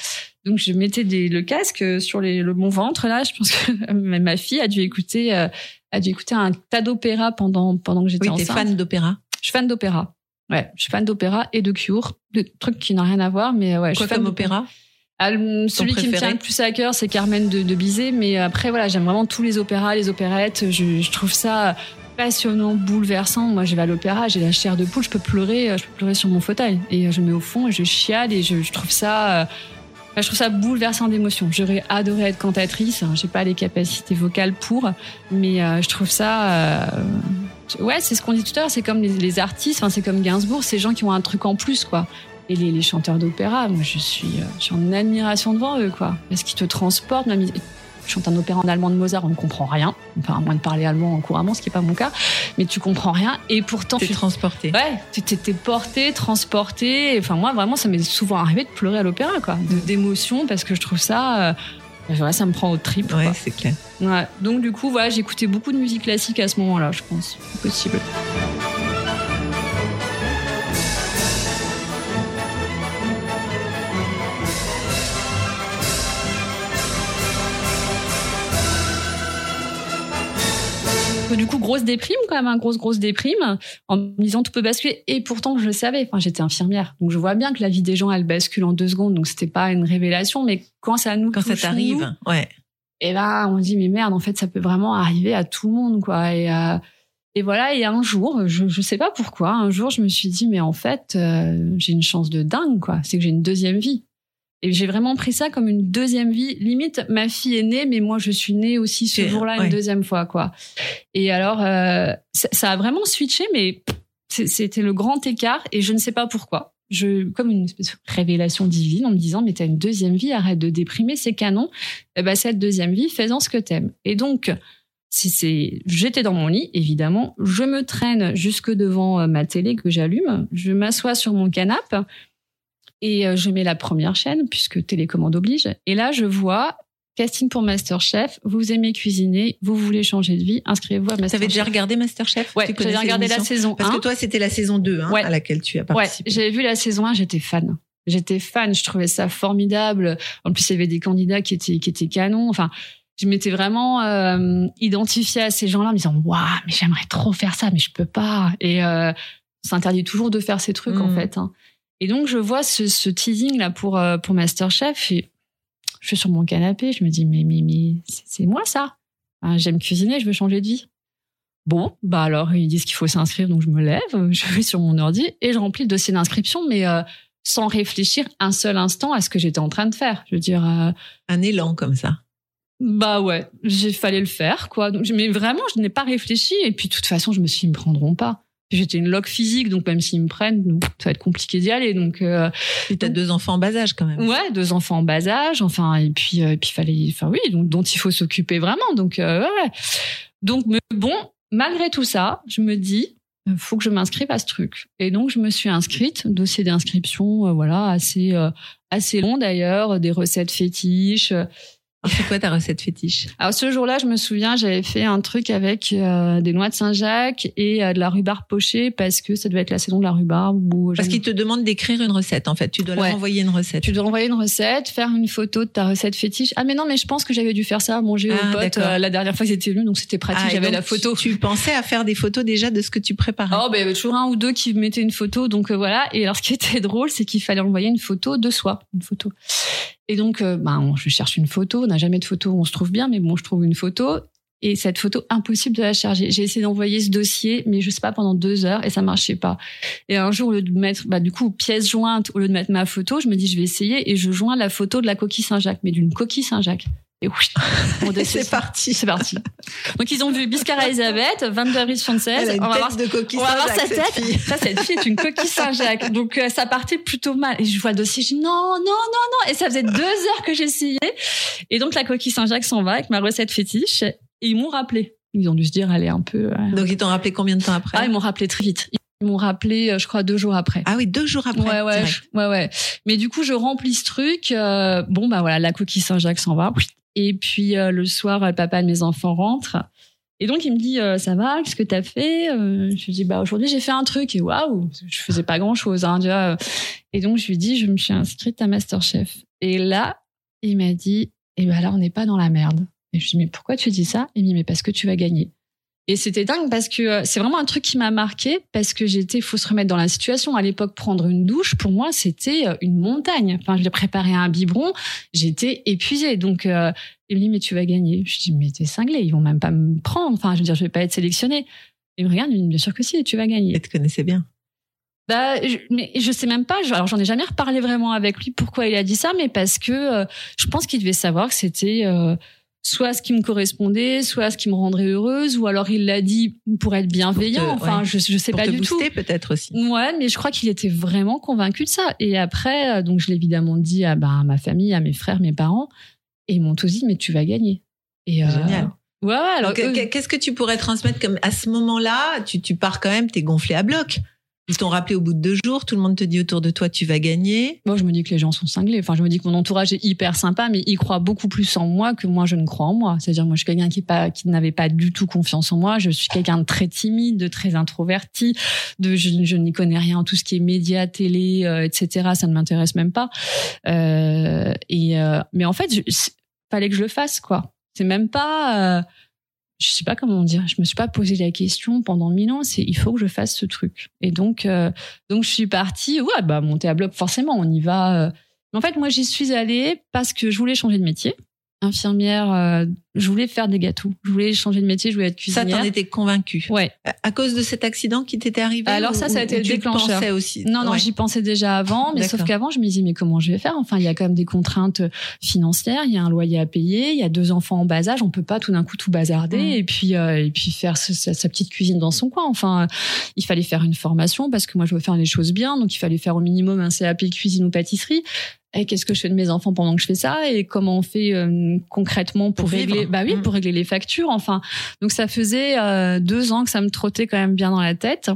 donc je mettais des, le casque sur les, le, mon ventre là. Je pense que ma fille a dû écouter, euh, a dû écouter un tas d'opéra pendant pendant que j'étais oui, enceinte. fan d'opéra. Je suis fan d'opéra. Ouais, je suis fan d'opéra et de Cure, de trucs qui n'ont rien à voir, mais ouais. Quoi je suis comme opéra? Ah, celui qui me tient le plus à cœur, c'est Carmen de, de Bizet. Mais après, voilà, j'aime vraiment tous les opéras, les opérettes. Je, je trouve ça passionnant, bouleversant. Moi, je vais à l'opéra, j'ai la chair de poule, je peux pleurer, euh, je peux pleurer sur mon fauteuil. Et euh, je me mets au fond et je chiale et je, trouve ça, euh, je trouve ça bouleversant d'émotions. J'aurais adoré être cantatrice. Hein, j'ai pas les capacités vocales pour, mais je trouve ça, ouais, c'est ce qu'on dit tout à l'heure. C'est comme les, les artistes, enfin, c'est comme Gainsbourg, ces gens qui ont un truc en plus, quoi. Et les, les chanteurs d'opéra, moi, je suis, je suis en admiration devant eux, quoi. Parce qu'ils te transportent, même je chante un opéra en allemand de Mozart, on ne comprend rien. Enfin, à moins de parler allemand couramment, ce qui n'est pas mon cas. Mais tu comprends rien. Et pourtant. Tu es transporté. Ouais, tu t'es porté, transporté. Enfin, moi, vraiment, ça m'est souvent arrivé de pleurer à l'opéra, quoi. D'émotion, parce que je trouve ça. Euh, voilà, ça me prend au trip. Ouais, c'est clair. Ouais. Donc, du coup, voilà, j'écoutais beaucoup de musique classique à ce moment-là, je pense. Possible. Du coup, grosse déprime quand même, un hein, grosse grosse déprime, en me disant tout peut basculer. Et pourtant, je le savais. Enfin, j'étais infirmière, donc je vois bien que la vie des gens, elle bascule en deux secondes. Donc c'était pas une révélation, mais quand ça nous quand ça t'arrive, ouais. Et là, on dit mais merde, en fait, ça peut vraiment arriver à tout le monde, quoi. Et euh, et voilà. Et un jour, je je sais pas pourquoi, un jour, je me suis dit mais en fait, euh, j'ai une chance de dingue, quoi. C'est que j'ai une deuxième vie. Et j'ai vraiment pris ça comme une deuxième vie. Limite, ma fille est née, mais moi, je suis née aussi ce jour-là une deuxième fois, quoi. Et alors, euh, ça, a vraiment switché, mais c'était le grand écart et je ne sais pas pourquoi. Je, comme une espèce de révélation divine en me disant, mais t'as une deuxième vie, arrête de déprimer, c'est canon. Eh ben, cette deuxième vie, fais-en ce que t'aimes. Et donc, si c'est, j'étais dans mon lit, évidemment, je me traîne jusque devant euh, ma télé que j'allume, je m'assois sur mon canapé, et euh, je mets la première chaîne, puisque télécommande oblige. Et là, je vois casting pour Masterchef. Vous aimez cuisiner, vous voulez changer de vie, inscrivez-vous à Masterchef. T'avais déjà regardé Masterchef? Ouais, j'avais regardé la saison 1. Parce que toi, c'était la saison 2 hein, à laquelle tu as participé. Ouais, j'avais vu la saison 1, j'étais fan. J'étais fan, je trouvais ça formidable. En plus, il y avait des candidats qui étaient qui étaient canons. Enfin, je m'étais vraiment euh, identifiée à ces gens-là, en me disant waouh, mais j'aimerais trop faire ça, mais je peux pas. Et euh, ça interdit toujours de faire ces trucs en hmm. fait. Hein. Et donc, je vois ce, ce teasing là pour, euh, pour Masterchef et je suis sur mon canapé, je me dis, mais, mais, mais c'est moi ça. J'aime cuisiner, je veux changer de vie. Bon, bah alors, ils disent qu'il faut s'inscrire, donc je me lève, je vais sur mon ordi et je remplis le dossier d'inscription, mais euh, sans réfléchir un seul instant à ce que j'étais en train de faire. Je veux dire. Euh, un élan comme ça. Bah ouais, j'ai fallait le faire, quoi. Donc, mais vraiment, je n'ai pas réfléchi. Et puis, de toute façon, je me suis dit, ils me prendront pas. J'étais une loque physique, donc même s'ils me prennent, ça va être compliqué d'y aller. Donc, euh, et t'as deux enfants en bas âge quand même. Ouais, deux enfants en bas âge. Enfin, et puis, euh, et puis fallait, enfin oui, donc dont il faut s'occuper vraiment. Donc, euh, ouais. Donc, bon, malgré tout ça, je me dis, euh, faut que je m'inscrive à ce truc. Et donc, je me suis inscrite, dossier d'inscription, voilà, assez, assez long d'ailleurs, des recettes fétiches C'est quoi ta recette fétiche Alors ce jour-là, je me souviens, j'avais fait un truc avec euh, des noix de Saint-Jacques et euh, de la rhubarbe pochée parce que ça devait être la saison de la rhubarbe. Ou parce qu'ils te demandent d'écrire une recette. En fait, tu dois leur envoyer une recette. Tu dois envoyer une recette, faire une photo de ta recette fétiche. Ah mais non, mais je pense que j'avais dû faire ça à manger ah, aux potes euh, la dernière fois qu'ils étaient venus, donc c'était pratique. Ah, j'avais la photo. Tu, pensais à faire des photos déjà de ce que tu préparais Oh ben il y avait toujours un ou deux qui mettaient une photo, donc voilà. Et alors ce qui était drôle, c'est qu'il fallait envoyer une photo de soi, une photo. Et donc, euh, ben, je cherche une photo. On n'a jamais de photo, on se trouve bien, mais bon, je trouve une photo. Et cette photo, impossible de la charger. J'ai essayé d'envoyer ce dossier, mais je sais pas, pendant deux heures, et ça marchait pas. Et un jour, au lieu de mettre, bah, du coup, pièce jointe, au lieu de mettre ma photo, je me dis, je vais essayer, et je joins la photo de la coquille Saint-Jacques, mais d'une coquille Saint-Jacques. Et oui, c'est parti. C'est parti. Donc ils ont vu Biscara Elisabeth, 22 avril 76. on va voir, de coquille on va voir sa tête. Fille. Ça, cette fille est une coquille Saint-Jacques. Donc euh, ça partait plutôt mal. Et je vois le dossier, je dis non, non, non, non. Et ça faisait deux heures que j'essayais. Et donc la coquille Saint-Jacques s'en va avec ma recette fétiche. Et ils m'ont rappelé. Ils ont dû se dire, elle est un peu. Euh, donc ils t'ont rappelé combien de temps après? Ah, ils m'ont rappelé très vite. Ils m'ont rappelé, euh, je crois, deux jours après. Ah oui, deux jours après. Ouais, ouais, ouais, ouais. Mais du coup, je remplis ce truc. bon, bah voilà, la coquille Saint-Jacques s'en va. Et puis euh, le soir, le papa de mes enfants rentre. Et donc il me dit euh, ça va qu'est-ce que t'as fait euh, Je lui dis bah aujourd'hui j'ai fait un truc et waouh je faisais pas grand chose hein, Et donc je lui dis je me suis inscrite à MasterChef. Et là il m'a dit et eh ben là on n'est pas dans la merde. Et je lui dis mais pourquoi tu dis ça? Il me dit mais parce que tu vas gagner. Et c'était dingue parce que euh, c'est vraiment un truc qui m'a marqué parce que j'étais, faut se remettre dans la situation. À l'époque, prendre une douche, pour moi, c'était euh, une montagne. Enfin, je l'ai préparé un biberon, j'étais épuisée. Donc, euh, il me dit, mais tu vas gagner. Je dis, mais t'es cinglé, ils vont même pas me prendre. Enfin, je veux dire, je vais pas être sélectionnée. Il me regarde, il me dit, bien sûr que si, tu vas gagner. Et tu connaissais bien. Bah, je, mais je sais même pas. Alors, j'en ai jamais reparlé vraiment avec lui pourquoi il a dit ça, mais parce que je pense qu'il devait savoir que c'était soit ce qui me correspondait, soit ce qui me rendrait heureuse, ou alors il l'a dit pour être bienveillant. enfin, je, je sais pour pas te du booster, peut-être aussi. Ouais, mais je crois qu'il était vraiment convaincu de ça. Et après, euh, donc je l'ai évidemment dit à, bah, ma famille, à mes frères, mes parents, et ils m'ont tous dit mais tu vas gagner. Et euh, Génial. Ouais, alors qu'est-ce que tu pourrais transmettre comme à ce moment-là, tu, tu pars quand même, t'es gonflé à bloc. Ils t'ont rappelé au bout de deux jours, tout le monde te dit autour de toi, tu vas gagner. Moi, je me dis que les gens sont cinglés. Enfin, je me dis que mon entourage est hyper sympa, mais ils croient beaucoup plus en moi que moi, je ne crois en moi. C'est-à-dire, moi, je suis quelqu'un qui, n'avait pas du tout confiance en moi. Je suis quelqu'un de très timide, de très introverti. De, je, je n'y connais rien en tout ce qui est médias, télé, euh, etc. Ça ne m'intéresse même pas. Euh, et euh, mais en fait, il fallait que je le fasse, quoi. C'est même pas. Je sais pas comment dire, je me suis pas posé la question pendant mille ans, c'est il faut que je fasse ce truc. Et donc euh, donc je suis partie, ouais, bah monter à bloc forcément, on y va. Euh. En fait, moi j'y suis allée parce que je voulais changer de métier infirmière, euh, je voulais faire des gâteaux. Je voulais changer de métier, je voulais être cuisinière. Ça, t'en étais convaincue. Ouais. À cause de cet accident qui t'était arrivé. Alors ça, ça a été le déclencheur. Pensais aussi. Non, non, j'y pensais déjà avant, mais sauf qu'avant, je me disais mais comment je vais faire? Enfin, il y a quand même des contraintes financières, il y a un loyer à payer, il y a deux enfants en bas âge, on peut pas tout d'un coup tout bazarder mm. et puis euh, et puis faire sa, sa, petite cuisine dans son coin. Enfin, il fallait faire une formation parce que moi je veux faire les choses bien, donc il fallait faire au minimum un CAP cuisine ou pâtisserie qu'est-ce que je fais de mes enfants pendant que je fais ça? Et comment on fait euh, concrètement pour, régler bah oui mm. pour régler les factures enfin. Donc ça faisait euh, deux ans que ça me trottait quand même bien dans la tête.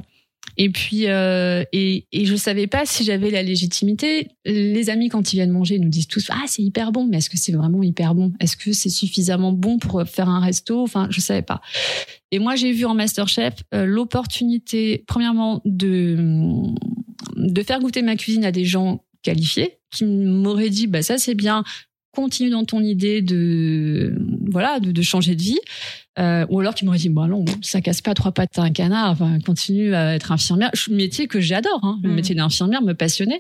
Et puis euh, et, et je savais pas si j'avais la légitimité. Les amis quand ils viennent manger nous disent tous ah c'est hyper bon. Mais est-ce que c'est vraiment hyper bon? Est-ce que c'est suffisamment bon pour faire un resto? Enfin je savais pas. Et moi j'ai vu en MasterChef l'opportunité premièrement de de faire goûter ma cuisine à des gens qualifiés qui m'aurait dit bah ça c'est bien continue dans ton idée de voilà de, de changer de vie euh, ou alors qui m'aurait dit bah non ça casse pas trois pattes à un canard enfin continue à être infirmière métier que j'adore hein. le mm. métier d'infirmière me passionnait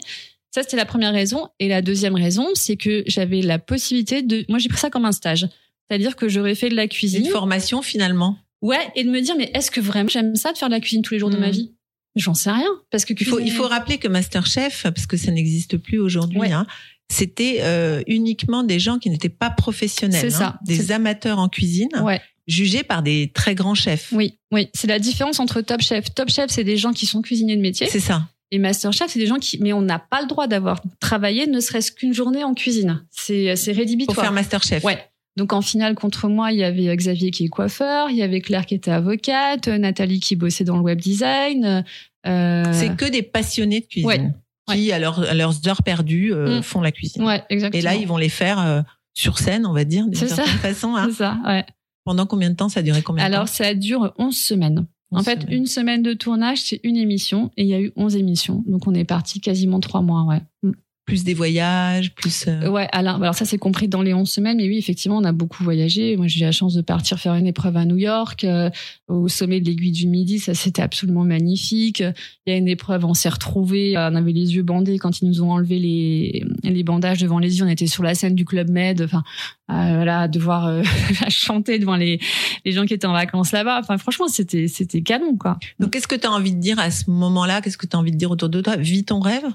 ça c'était la première raison et la deuxième raison c'est que j'avais la possibilité de moi j'ai pris ça comme un stage c'est-à-dire que j'aurais fait de la cuisine une formation finalement ouais et de me dire mais est-ce que vraiment j'aime ça de faire de la cuisine tous les jours de ma mm. vie? J'en sais rien. Parce que il faut, il faut rappeler que Masterchef, parce que ça n'existe plus aujourd'hui, hein, c'était euh, uniquement des gens qui n'étaient pas professionnels, hein, ça. des amateurs en cuisine. Ouais. Jugés par des très grands chefs. Oui, oui, c'est la différence entre Top Chef. Top Chef, c'est des gens qui sont cuisiniers de métier. C'est ça. Et Masterchef, c'est des gens qui, mais on n'a pas le droit d'avoir travaillé ne serait-ce qu'une journée en cuisine. C'est, c'est rédhibitoire. Pour faire Masterchef. Ouais. Donc en finale contre moi, il y avait Xavier qui est coiffeur, il y avait Claire qui était avocate, Nathalie qui bossait dans le web design, euh, c'est que des passionnés de cuisine qui, à, leurs heures perdues, euh, mm. font la cuisine. Ouais, exactement. Et là, ils vont les faire euh, sur scène, on va dire, d'une C'est ça. certaine façon. hein. C'est ça, ouais. Pendant combien de temps? Ça a duré combien de Alors, temps? ça dure 11 semaines. En fait, semaines. une semaine de tournage, c'est une émission et il y a eu 11 émissions. Donc, on est parti quasiment trois mois, ouais. Mm. Plus des voyages, plus. euh, Ouais, Alain, alors ça c'est compris dans les 11 semaines, mais oui, effectivement, on a beaucoup voyagé. Moi, j'ai eu la chance de partir faire une épreuve à New York, euh, au sommet de l'aiguille du Midi, ça c'était absolument magnifique. Il y a une épreuve, on s'est retrouvés, euh, on avait les yeux bandés quand ils nous ont enlevé les, les bandages devant les yeux, on était sur la scène du Club Med, enfin, euh, voilà, devoir euh, chanter devant les, les gens qui étaient en vacances là-bas. Enfin, franchement, c'était, c'était canon, quoi. Donc, qu'est-ce que tu as envie de dire à ce moment-là? Qu'est-ce que tu as envie de dire autour de toi? Vis ton rêve?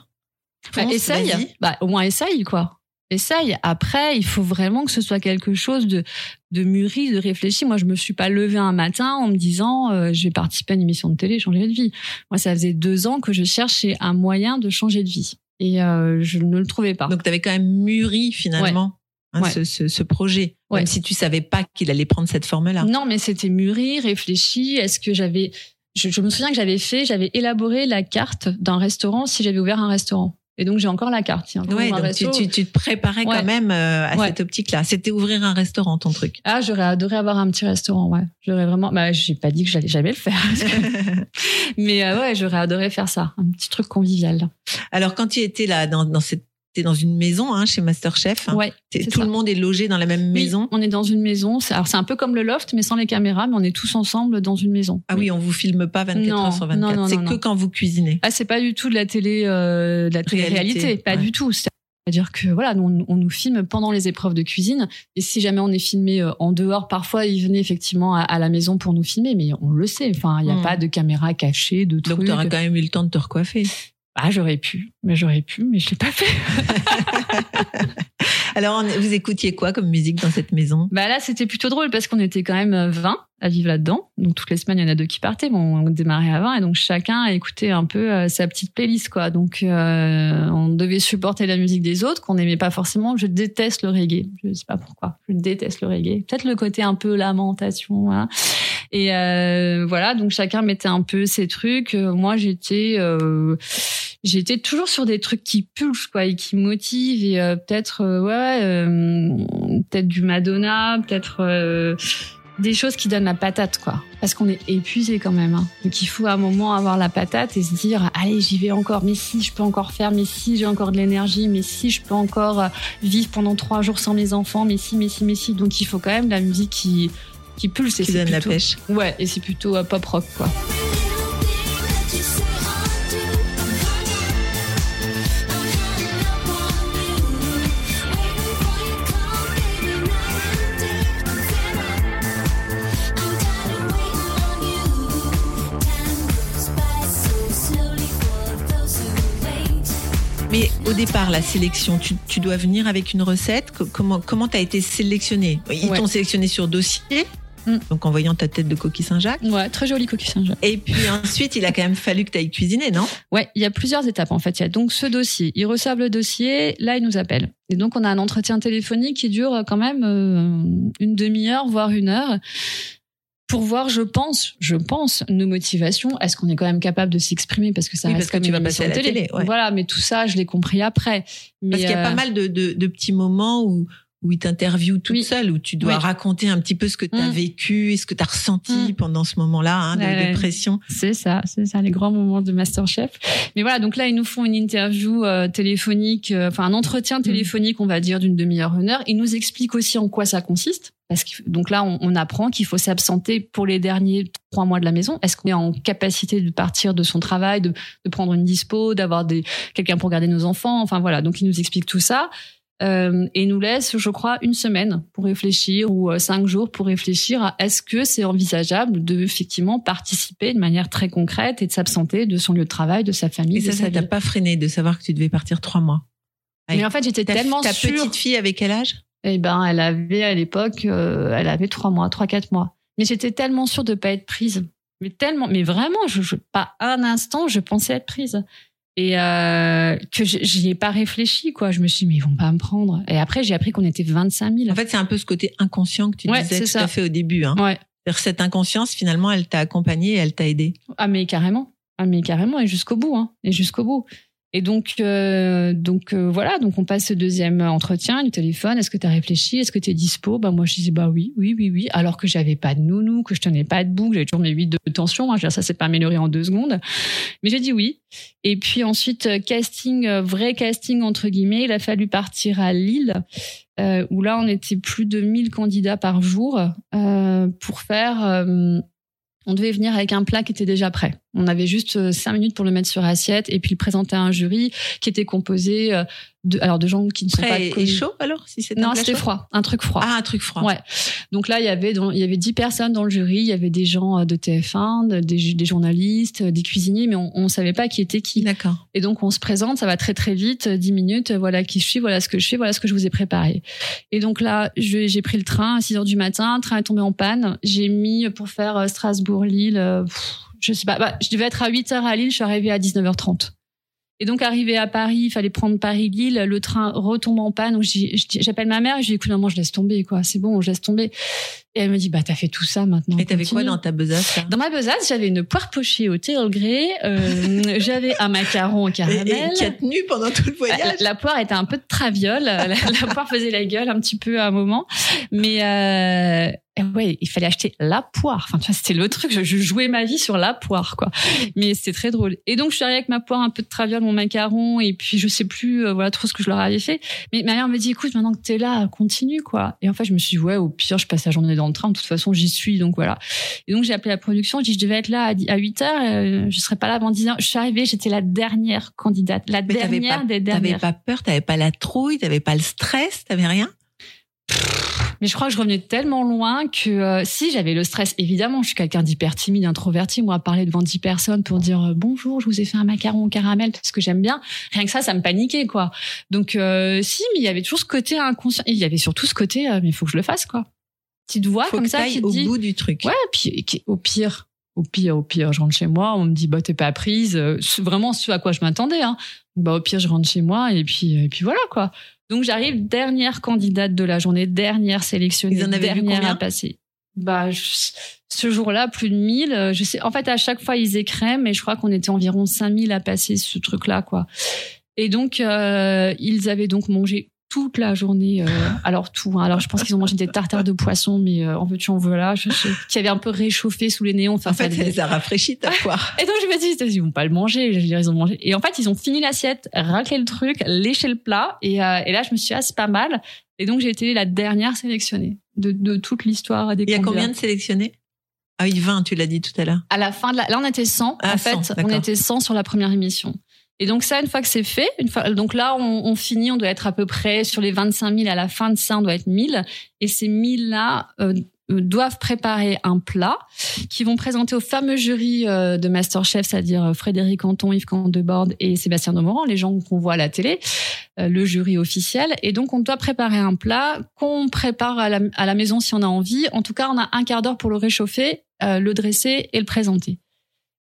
Bah, Fonce, essaye. Bah, au moins essaye, quoi. Essaye. Après, il faut vraiment que ce soit quelque chose de, de mûri, de réfléchi. Moi, je me suis pas levée un matin en me disant, euh, je vais participer à une émission de télé, changer de vie. Moi, ça faisait deux ans que je cherchais un moyen de changer de vie. Et euh, je ne le trouvais pas. Donc, tu avais quand même mûri finalement hein, Ouais. Ce, ce, ce projet, Ouais. même si tu savais pas qu'il allait prendre cette forme-là. Non, mais c'était mûri, réfléchi. Est-ce que j'avais... Je, je me souviens que j'avais fait, j'avais élaboré la carte d'un restaurant si j'avais ouvert un restaurant. Et donc, j'ai encore la carte. tiens. Ouais, donc tu, tu, tu te préparais Ouais. quand même euh, à Ouais. cette optique-là. C'était ouvrir un restaurant, ton truc. Ah, j'aurais adoré avoir un petit restaurant, ouais. J'aurais vraiment, bah, j'ai pas dit que j'allais jamais le faire. Mais euh, ouais, j'aurais adoré faire ça. Un petit truc convivial. Alors, quand tu étais là, dans, dans cette, t'es dans une maison hein, chez Masterchef. hein. Ouais. Tout ça. le monde est logé dans la même Oui, maison. on est dans une maison. C'est- Alors, c'est un peu comme le loft, mais sans les caméras, mais on est tous ensemble dans une maison. Ah oui, on vous filme pas 24 Non, heures sur 24. non, non, C'est que non. quand vous cuisinez. Ah, c'est pas du tout de la télé, euh, de la Réalité, télé-réalité. Pas ouais. du tout. C'est-à-dire que voilà, nous, on, on nous filme pendant les épreuves de cuisine. Et si jamais on est filmé euh, en dehors, parfois ils venaient effectivement à, à la maison pour nous filmer, mais on le sait. Enfin, il n'y a Hmm. pas de caméra cachée, de trucs. Donc, tu auras quand même eu le temps de te recoiffer. Ah, j'aurais pu, mais j'aurais pu, mais je l'ai pas fait. Alors, vous écoutiez quoi comme musique dans cette maison? Bah là, c'était plutôt drôle parce qu'on était quand même euh, 20 à vivre là-dedans. Donc toutes les semaines, il y en a deux qui partaient. Bon, on démarrait à 20 et donc chacun écoutait un peu euh, sa petite playlist, quoi. Donc euh, on devait supporter la musique des autres qu'on n'aimait pas forcément. Je déteste le reggae. Je sais pas pourquoi. Je déteste le reggae. Peut-être le côté un peu lamentation. Voilà. Et euh, voilà, donc chacun mettait un peu ses trucs. Euh, Moi, j'étais euh, j'étais toujours sur des trucs qui pulsent quoi et qui motivent. Et euh, peut-être euh, ouais euh, peut-être du Madonna, peut-être des choses qui donnent la patate quoi. Parce qu'on est épuisé quand même hein. donc il faut à un moment avoir la patate et se dire allez j'y vais encore. Mais si je peux encore faire. Mais si j'ai encore de l'énergie. Mais si je peux encore vivre pendant trois jours sans mes enfants. Mais si mais si mais si. Donc il faut quand même de la musique qui qui pulse et qui donne la pêche ouais et c'est plutôt euh, pop rock quoi Mais au départ, la sélection, tu, tu dois venir avec une recette. Co- Comment comment t'as été sélectionné Ils Ouais. t'ont sélectionné sur dossier, Mm. donc en voyant ta tête de coquille Saint-Jacques. ouais très joli coquille Saint-Jacques Et puis ensuite, il a quand même fallu que tu ailles cuisiner, non? Ouais, il y a plusieurs étapes en fait. Il y a donc ce dossier. Ils reçoivent le dossier, là ils nous appellent. Et donc on a un entretien téléphonique qui dure quand même euh, une demi-heure, voire une heure, pour voir, je pense, je pense, nos motivations. Est-ce qu'on est quand même capable de s'exprimer? Parce que ça Oui, reste parce que comme tu une vas passer à la télé. télé, ouais. Voilà, mais tout ça, je l'ai compris après. Mais, Parce qu'il y a euh, pas mal de, de, de petits moments où, où ils t'interviewent toute Oui. seule, où tu dois Oui. raconter un petit peu ce que tu as Mm. vécu et ce que tu as ressenti Mm. pendant ce moment-là hein, de, Ouais, ouais. de pression. C'est ça, c'est ça, les grands moments de Masterchef. Mais voilà, donc là, ils nous font une interview euh, téléphonique, euh, enfin un entretien téléphonique, on va dire, d'une demi-heure, une heure. Ils nous expliquent aussi en quoi ça consiste. Parce que donc là, on, on apprend qu'il faut s'absenter pour les derniers trois mois de la maison. Est-ce qu'on est en capacité de partir de son travail, de, de prendre une dispo, d'avoir quelqu'un pour garder nos enfants Enfin voilà, donc ils nous expliquent tout ça. Euh, et nous laisse, je crois, une semaine pour réfléchir ou euh, cinq jours pour réfléchir à est-ce que c'est envisageable de effectivement participer de manière très concrète et de s'absenter de son lieu de travail, de sa famille, Et ça, ça t'a pas freiné de savoir que tu devais partir trois mois. Mais en fait, j'étais Ta, tellement ta sûre. petite fille avec quel âge? Eh ben, elle avait à l'époque, euh, elle avait trois mois, trois quatre mois. Mais j'étais tellement sûre de pas être prise. Mais tellement, mais vraiment, je, je- pas un instant, je pensais être prise. Et euh, que j'y ai pas réfléchi, quoi. Je me suis dit, mais ils vont pas me prendre. Et après, j'ai appris qu'on était 25 000. En fait, c'est un peu ce côté inconscient que tu Ouais, disais tout ça. à fait au début. Hein. ouais. Cette inconscience, finalement, elle t'a accompagné elle t'a aidé. Ah mais carrément. Ah mais carrément et jusqu'au bout hein. Et jusqu'au bout. Et donc, euh, donc euh, voilà, donc on passe ce deuxième entretien du téléphone. Est-ce que tu as réfléchi Est-ce que tu es dispo? Bah moi je disais bah oui, oui, oui, oui. Alors que j'avais pas de nounou, que je tenais pas debout, que j'avais toujours mes 8 de tension. Hein, ça s'est pas amélioré en deux secondes, mais j'ai dit oui. Et puis ensuite casting, vrai casting entre guillemets. Il a fallu partir à Lille. Euh, où là on était plus de 1000 candidats par jour euh, pour faire euh, on devait venir avec un plat qui était déjà prêt. On avait juste euh, cinq minutes pour le mettre sur assiette et puis le présenter à un jury qui était composé euh, de, alors de gens qui ne sont pas et, et chaud alors si c'était non c'était froid un truc froid. Ah un truc froid. Ouais. Donc là il y avait il y avait dix personnes dans le jury. Il y avait des gens euh, de TF1 des, des journalistes des cuisiniers mais on, on savait pas qui était qui. D'accord. Et donc on se présente ça va très très vite. Dix minutes voilà qui je suis voilà ce que je fais voilà ce que je vous ai préparé. Et donc là j'ai pris le train à 6 heures du matin. Le train est tombé en panne. J'ai mis pour faire Strasbourg Lille je sais pas, bah, je devais être à 8 h à Lille, je suis arrivée à 19h30. Et donc, arrivé à Paris, il fallait prendre Paris-Lille, le train retombe en panne. J'appelle ma mère, je lui dis, écoute, maman, je laisse tomber, quoi. C'est bon, je laisse tomber. Et elle me dit, bah, t'as fait tout ça maintenant. Et t'avais quoi dans ta besace Dans ma besace, j'avais une poire pochée au Earl Grey, euh, j'avais un macaron au caramel. Et, qui a tenu pendant tout le voyage. La, la poire était un peu de traviole. la, la, poire faisait la gueule un petit peu à un moment. Mais, euh, ouais, il fallait acheter la poire. Enfin, tu vois, c'était le truc. Je, je, jouais ma vie sur la poire, quoi. Mais c'était très drôle. Et donc, je suis arrivée avec ma poire, un peu de traviole, mon macaron, et puis je sais plus, euh, voilà, trop ce que je leur avais fait. Mais ma mère me dit, écoute, maintenant que t'es là, continue, quoi. Et en fait, je me suis dit, ouais, au pire, je passe la journée dans le train. De toute façon, j'y suis, donc voilà. Et donc, j'ai appelé la production. J'ai dit, je devais être là à 8 heures. Euh, je serais pas là avant 10 heures. Je suis arrivée, j'étais la dernière candidate, la Mais dernière pas, des dernières. T'avais pas peur, t'avais pas la trouille, t'avais pas le stress, t'avais rien? Mais je crois que je revenais tellement loin que euh, si j'avais le stress, évidemment, je suis quelqu'un d'hyper timide, introverti. Moi, parler devant dix personnes pour dire euh, bonjour, je vous ai fait un macaron au caramel parce que j'aime bien. Rien que ça, ça me paniquait, quoi. Donc euh, si, mais il y avait toujours ce côté inconscient. Et il y avait surtout ce côté, mais il faut que je le fasse, quoi. Petite voix faut comme que ça qui au dit. bout du truc. Ouais, puis au pire. Au pire, au pire, je rentre chez moi, on me dit bah t'es pas prise, vraiment ce à quoi je m'attendais. Hein. Bah au pire, je rentre chez moi et puis et puis voilà quoi. Donc j'arrive dernière candidate de la journée, dernière sélectionnée, Ils en avaient vu dernière combien? à passer. Bah je, ce jour-là plus de 1000, je sais en fait à chaque fois ils écrèment mais je crois qu'on était environ 5000 à passer ce truc là quoi. Et donc euh, ils avaient donc mangé toute la journée euh, alors tout hein. alors je pense qu'ils ont mangé des tartares de poisson mais euh, en veux-tu en veux là je, je, qui avait un peu réchauffé sous les néons enfin En fait, devait- les a rafraîchis ta poire. et donc je me dis, ils vont pas le manger. Je veux dire, ils ont mangé. Et en fait, ils ont fini l'assiette, raclé le truc, léché le plat. Et, euh, et là, je me suis dit, ah, c'est pas mal. Et donc, j'ai été la dernière sélectionnée de, de toute l'histoire des Il y a combien de sélectionnés? Ah oui, 20, tu l'as dit tout à l'heure. À la fin de la... Là, on était 100. Ah, en fait, 100, on était 100 sur la première émission. Et donc ça, une fois que c'est fait, une fois, donc là, on, on finit, on doit être à peu près sur les 25 000. À la fin de ça, on doit être 1000. Et ces 1000-là euh, euh, doivent préparer un plat qui vont présenter au fameux jury euh, de Masterchef, c'est-à-dire euh, Frédéric Anton, Yves Candebord et Sébastien Demorand, les gens qu'on voit à la télé, euh, le jury officiel. Et donc, on doit préparer un plat qu'on prépare à la, à la maison si on a envie. En tout cas, on a un quart d'heure pour le réchauffer, euh, le dresser et le présenter.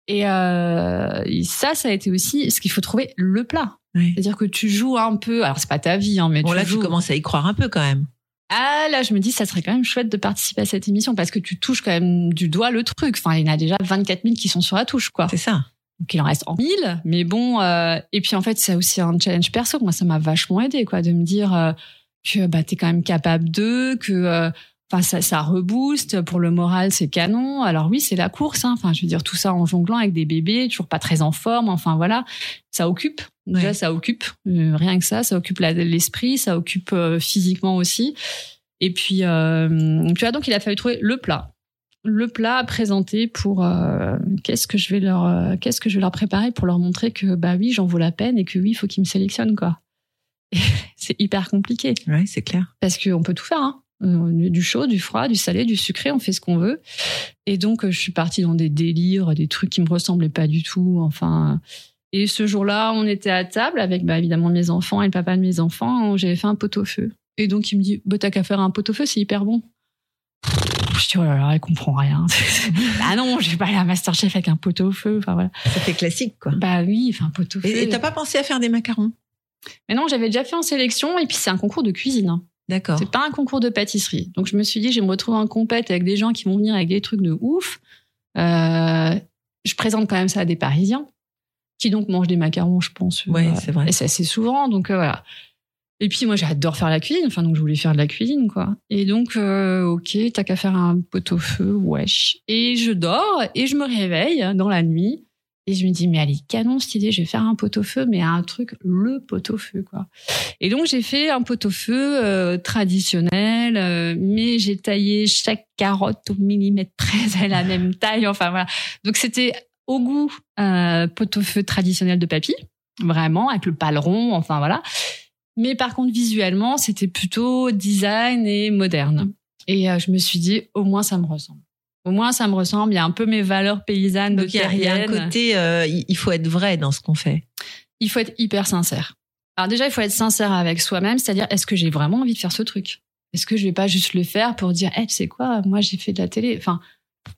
Et, euh, ça, ça a été aussi ce qu'il faut trouver le plat. C'est-à-dire que tu joues un peu. Alors c'est pas ta vie, hein, mais Bon, tu là, joues. tu commences à y croire un peu quand même. Ah là, je me dis, ça serait quand même chouette de participer à cette émission parce que tu touches quand même du doigt le truc. Enfin, il y en a déjà 24 000 qui sont sur la touche, quoi. C'est ça. Donc il en reste en 1000, mais bon. euh, et puis en fait, c'est aussi un challenge perso. Moi, ça m'a vachement aidé, quoi, de me dire euh, que bah t'es quand même capable de, que euh, enfin ça, ça rebooste pour le moral, c'est canon. Alors oui, c'est la course. Hein. Enfin, je veux dire tout ça en jonglant avec des bébés, toujours pas très en forme. Enfin voilà, ça occupe. Déjà, Ouais. ça occupe. Euh, rien que ça, ça occupe l'esprit, ça occupe euh, physiquement aussi. Et puis, euh, tu vois, donc il a fallu trouver le plat le plat à présenter pour euh, qu'est-ce que je vais leur euh, qu'est-ce que je vais leur préparer pour leur montrer que bah oui j'en vaut la peine et que oui il faut qu'ils me sélectionnent quoi c'est hyper compliqué Ouais, c'est clair. parce qu'on peut tout faire hein. Euh, du chaud du froid du salé du sucré on fait ce qu'on veut. Et donc euh, je suis partie dans des délires des trucs qui me ressemblaient pas du tout enfin. Et ce jour-là on était à table avec bah, évidemment mes enfants et le papa de mes enfants j'avais fait un pot-au-feu. Et donc il me dit bah t'as qu'à faire un pot-au-feu c'est hyper bon. Je dis oh là là elle comprend rien. Ah non je vais pas aller à Masterchef avec un pot-au-feu enfin voilà. Ça fait classique, quoi. bah oui enfin un pot-au-feu. Et et t'as pas pensé à faire des macarons? Mais non j'avais déjà fait en sélection et puis c'est un concours de cuisine hein. D'accord. C'est pas un concours de pâtisserie. Donc je me suis dit, je vais me retrouver en compète avec des gens qui vont venir avec des trucs de ouf. Euh, je présente quand même ça à des Parisiens. qui donc mange des macarons, je pense. Ouais, c'est vrai. Et c'est assez souvent, donc voilà. Et puis moi j'adore faire la cuisine, enfin donc je voulais faire de la cuisine quoi. Et donc ok, t'as qu'à faire un pot-au-feu, wesh. Et je dors et je me réveille dans la nuit et je me dis, mais elle est canon cette idée, je vais faire un pot-au-feu, mais un truc, le pot-au-feu, quoi. Et donc, j'ai fait un pot-au-feu euh, traditionnel, euh, mais j'ai taillé chaque carotte au millimètre près à la même taille, enfin voilà. Donc, c'était au goût euh, pot-au-feu traditionnel de papy, vraiment, avec le paleron, enfin voilà. Mais par contre, visuellement, c'était plutôt design et moderne. Et je me suis dit, au moins, ça me ressemble. Au moins, ça me ressemble. Il y a un peu mes valeurs paysannes Donc, il y, a un côté, euh, il faut être vrai dans ce qu'on fait. Il faut être hyper sincère. Alors déjà, il faut être sincère avec soi-même, c'est-à-dire, est-ce que j'ai vraiment envie de faire ce truc? Est-ce que je vais pas juste le faire pour dire, hey, tu sais quoi, moi j'ai fait de la télé. Enfin,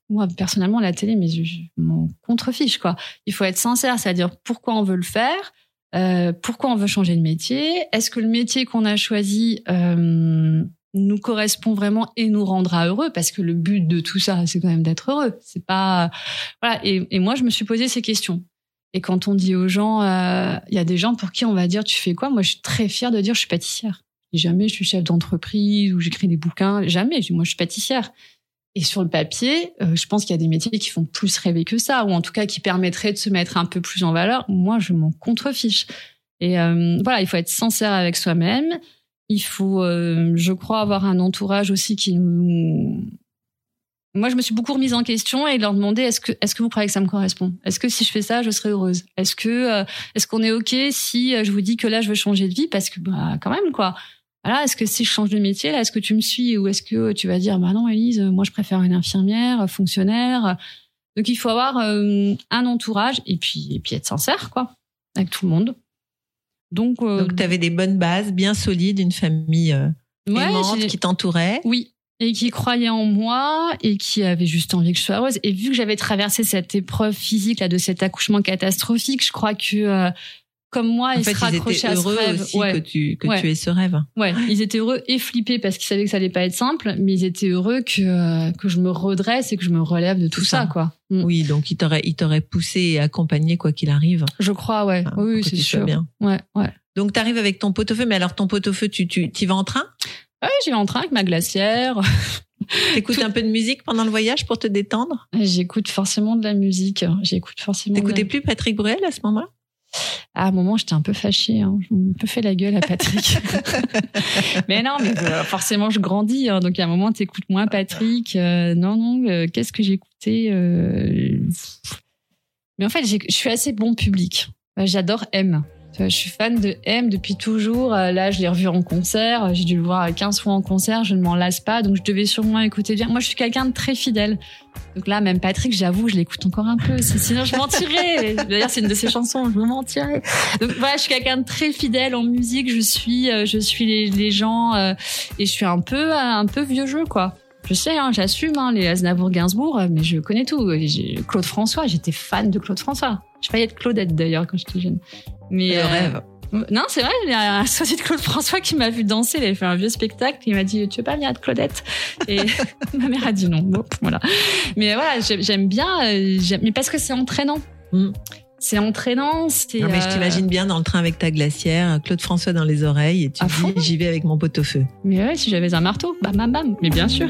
moi personnellement, la télé, mais je, m'en contrefiche quoi. Il faut être sincère, c'est-à-dire pourquoi on veut le faire, euh, pourquoi on veut changer de métier? Est-ce que le métier qu'on a choisi euh, nous correspond vraiment et nous rendra heureux parce que le but de tout ça c'est quand même d'être heureux. C'est pas voilà. Et, et, moi je me suis posé ces questions. Et quand on dit aux gens euh, il y a des gens pour qui on va dire tu fais quoi? Moi je suis très fière de dire je suis pâtissière. Jamais je suis chef d'entreprise ou j'écris des bouquins. Jamais. Moi je suis pâtissière. Et sur le papier, euh, je pense qu'il y a des métiers qui font plus rêver que ça, ou en tout cas qui permettraient de se mettre un peu plus en valeur. Moi, je m'en contrefiche. Et euh, voilà, il faut être sincère avec soi-même. Il faut, euh, je crois, avoir un entourage aussi qui nous. Moi, je me suis beaucoup remise en question et leur demander est-ce que est-ce que vous croyez que ça me correspond? Est-ce que si je fais ça, je serai heureuse? Est-ce que euh, est-ce qu'on est ok si euh, je vous dis que là, je veux changer de vie? Parce que bah quand même quoi. Voilà, est-ce que si je change de métier, là, est-ce que tu me suis? Ou est-ce que tu vas dire bah non, Elise, moi je préfère une infirmière, fonctionnaire. Donc il faut avoir un entourage et puis et puis être sincère quoi avec tout le monde. Donc, euh, tu avais des bonnes bases, bien solides, une famille euh, aimante qui t'entourait. Oui, et qui croyait en moi et qui avait juste envie que je sois heureuse. Et vu que j'avais traversé cette épreuve physique là de cet accouchement catastrophique, je crois que euh, comme moi, en ils se raccrochaient à ce rêve. Aussi que tu que tu aies ce rêve. Ouais, ils étaient heureux et flippés parce qu'ils savaient que ça allait pas être simple, mais ils étaient heureux que que je me redresse et que je me relève de tout, ça. quoi. Mm. Oui, donc ils t'auraient ils t'auraient poussé et accompagné quoi qu'il arrive. Je crois, ouais. oui, c'est sûr. Bien. Ouais, ouais. Donc tu arrives avec ton pot-au-feu, mais alors ton pot-au-feu, tu tu y vas en train? Ouais, j'y vais en train avec ma glacière. T'écoutes un peu de musique pendant le voyage pour te détendre? J'écoute forcément de la musique. J'écoute forcément. T'écoutais plus Patrick Bruel à ce moment-là? À un moment, j'étais un peu fâchée. Hein. Je me peu fait la gueule à Patrick. mais non, mais euh, forcément, je grandis. Hein. Donc, à un moment, t'écoutes moins Patrick. Euh, non, non, euh, qu'est-ce que j'écoutais Mais en fait, je suis assez bon public. J'adore M. Je suis fan de M depuis toujours. Euh, là, je l'ai revu en concert. J'ai dû le voir 15 fois en concert. Je ne m'en lasse pas. Donc, je devais sûrement écouter bien. Moi, je suis quelqu'un de très fidèle. Donc là, même Patrick, j'avoue, je l'écoute encore un peu. Sinon, je mentirais. D'ailleurs, c'est une de ses chansons. Je me mentirais. Donc voilà, je suis quelqu'un de très fidèle en musique. Je suis, euh, je suis les, les gens euh, et je suis un peu, un peu vieux jeu, quoi. Je sais, hein, j'assume hein, les Aznavour-Gainsbourg, mais je connais tout. Claude François, j'étais fan de Claude François. Je failli être Claudette d'ailleurs quand j'étais jeune. Mais le euh, rêve. Non, c'est vrai, il y a un associé de Claude François qui m'a vu danser, il avait fait un vieux spectacle, il m'a dit "Tu veux pas venir être Claudette? Et ma mère a dit non. Bon, voilà. Mais voilà, j'aime bien euh, mais parce que c'est entraînant. Mm. C'est entraînant, c'est Non mais je euh, t'imagine bien dans le train avec ta glacière, Claude François dans les oreilles et tu dis j'y vais avec mon pot-au-feu. Mais ouais, si j'avais un marteau, bam bam bam, mais bien sûr.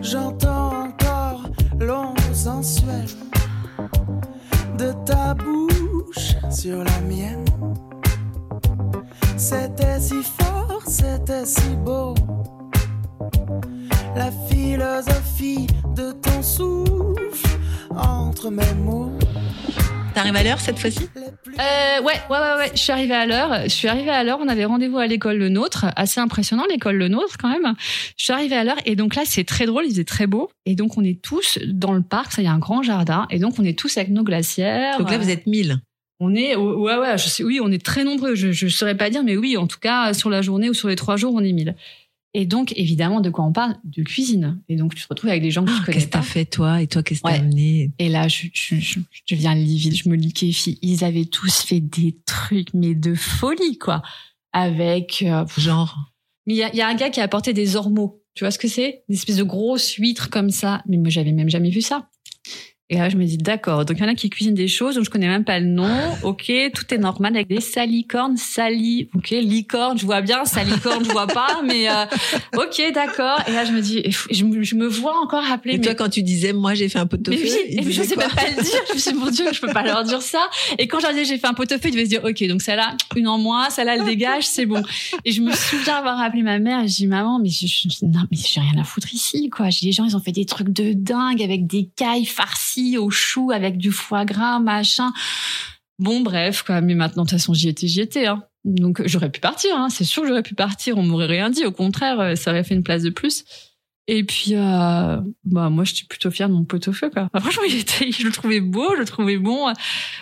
J'entends encore l'onde sensuelle de ta bouche sur la mienne. C'était si fort, c'était si beau. La philosophie de ton souffle entre mes mots. T'arrives à l'heure cette fois-ci? Euh, ouais, ouais, ouais, ouais. Je suis arrivée à l'heure. Je suis arrivée à l'heure. On avait rendez-vous à l'école Le Nôtre. Assez impressionnant, l'école Le Nôtre, quand même. Je suis arrivée à l'heure. Et donc là, c'est très drôle. Il faisait très beau. Et donc, on est tous dans le parc. Ça, il y a un grand jardin. Et donc, on est tous avec nos glacières. Donc là, vous êtes mille. On est, ouais, ouais, je sais, oui, on est très nombreux. Je, je saurais pas dire, mais oui, en tout cas, sur la journée ou sur les trois jours, on est mille. Et donc, évidemment, de quoi on parle? De cuisine. Et donc, tu te retrouves avec des gens que tu ah, connais Qu'est-ce que t'as fait, toi? Et toi, qu'est-ce que t'as amené? Et là, je, je, je, je deviens livide, je me liquéfie. Ils avaient tous fait des trucs, mais de folie, quoi. Avec... Euh, Genre? Mais il y a, y a, un gars qui a apporté des ormeaux. Tu vois ce que c'est? Des espèces de grosses huîtres comme ça. Mais moi, j'avais même jamais vu ça. Et là, je me dis, d'accord. Donc, il y en a qui cuisinent des choses dont je connais même pas le nom. Ok, tout est normal avec des salicornes, sali. Ok, licorne, je vois bien. Salicorne, je vois pas. Mais euh, ok, d'accord. Et là, je me dis, je, me- je me vois encore rappeler. Et mais- toi, quand tu disais, moi, j'ai fait un pot de mais feu, oui, et je sais même pas le dire. Je me suis dit, mon Dieu, je peux pas leur dire ça. Et quand j'ai dit j'ai fait un pot-au-feu, ils devaient se dire, ok, donc celle-là, une en moins, celle-là, elle dégage, c'est bon. Et je me souviens avoir appelé ma mère et je dis, maman, mais je, je- non, mais j'ai rien à foutre ici, quoi. J'ai des gens, ils ont fait des trucs de dingue avec des cailles farcies au chou, avec du foie gras, machin. Bon, bref, quoi. Mais maintenant, de toute façon, j'y étais, j'y étais, hein. Donc, j'aurais pu partir, hein. C'est sûr que j'aurais pu partir. On m'aurait rien dit. Au contraire, euh, ça aurait fait une place de plus. Et puis, euh, bah, moi, je suis plutôt fière de mon pot-au-feu, quoi. Bah, franchement, il était, je le trouvais beau, je le trouvais bon.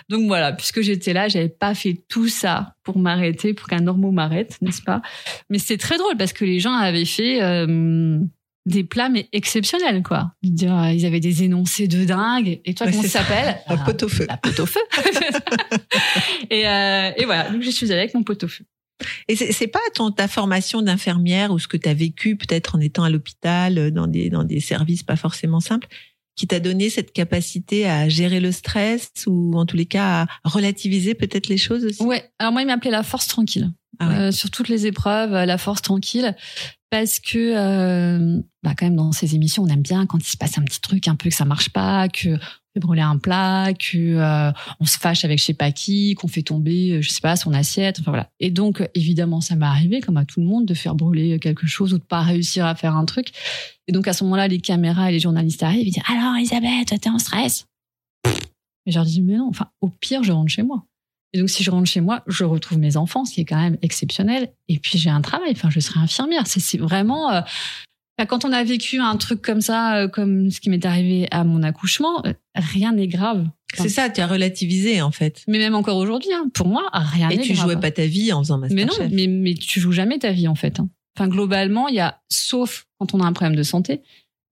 Donc voilà, puisque j'étais là, j'avais pas fait tout ça pour m'arrêter, pour qu'un normaux m'arrête, n'est-ce pas? Mais c'est très drôle parce que les gens avaient fait, euh, des plats, mais exceptionnels, quoi. Dire, euh, Ils avaient des énoncés de dingue. Et toi, Ouais, comment ça s'appelle? Un pot au feu. La pot au feu. et, euh, et voilà, donc je suis allée avec mon pot au feu. Et c'est pas ton, ta formation d'infirmière ou ce que tu as vécu peut-être en étant à l'hôpital, euh, dans des, dans des services pas forcément simples, qui t'a donné cette capacité à gérer le stress ou en tous les cas à relativiser peut-être les choses aussi? Ouais. Alors moi, il m'appelait la force tranquille. Ah ouais. Euh, sur toutes les épreuves, euh, la force tranquille. Parce que, euh, bah quand même, dans ces émissions, on aime bien quand il se passe un petit truc, un peu que ça marche pas, que fait brûler un plat, que euh, on se fâche avec je sais pas qui, qu'on fait tomber, euh, je sais pas, son assiette. Enfin voilà. Et donc, évidemment, ça m'est arrivé, comme à tout le monde, de faire brûler quelque chose ou de pas réussir à faire un truc. Et donc, à ce moment-là, les caméras et les journalistes arrivent et disent Alors, Elisabeth, t'es en stress? Et je leur dis Mais non, enfin, au pire, je rentre chez moi. Et donc, si je rentre chez moi, je retrouve mes enfants, ce qui est quand même exceptionnel. Et puis, j'ai un travail. Enfin, je serai infirmière. C'est vraiment. euh, quand on a vécu un truc comme ça, euh, comme ce qui m'est arrivé à mon accouchement, euh, rien n'est grave. Enfin, C'est ça, tu as relativisé en fait. Mais même encore aujourd'hui, hein, pour moi, rien Et n'est tu grave. jouais pas ta vie en faisant Mais non, Masterchef. mais, mais tu joues jamais ta vie en fait. hein. Enfin, globalement, il y a, sauf quand on a un problème de santé,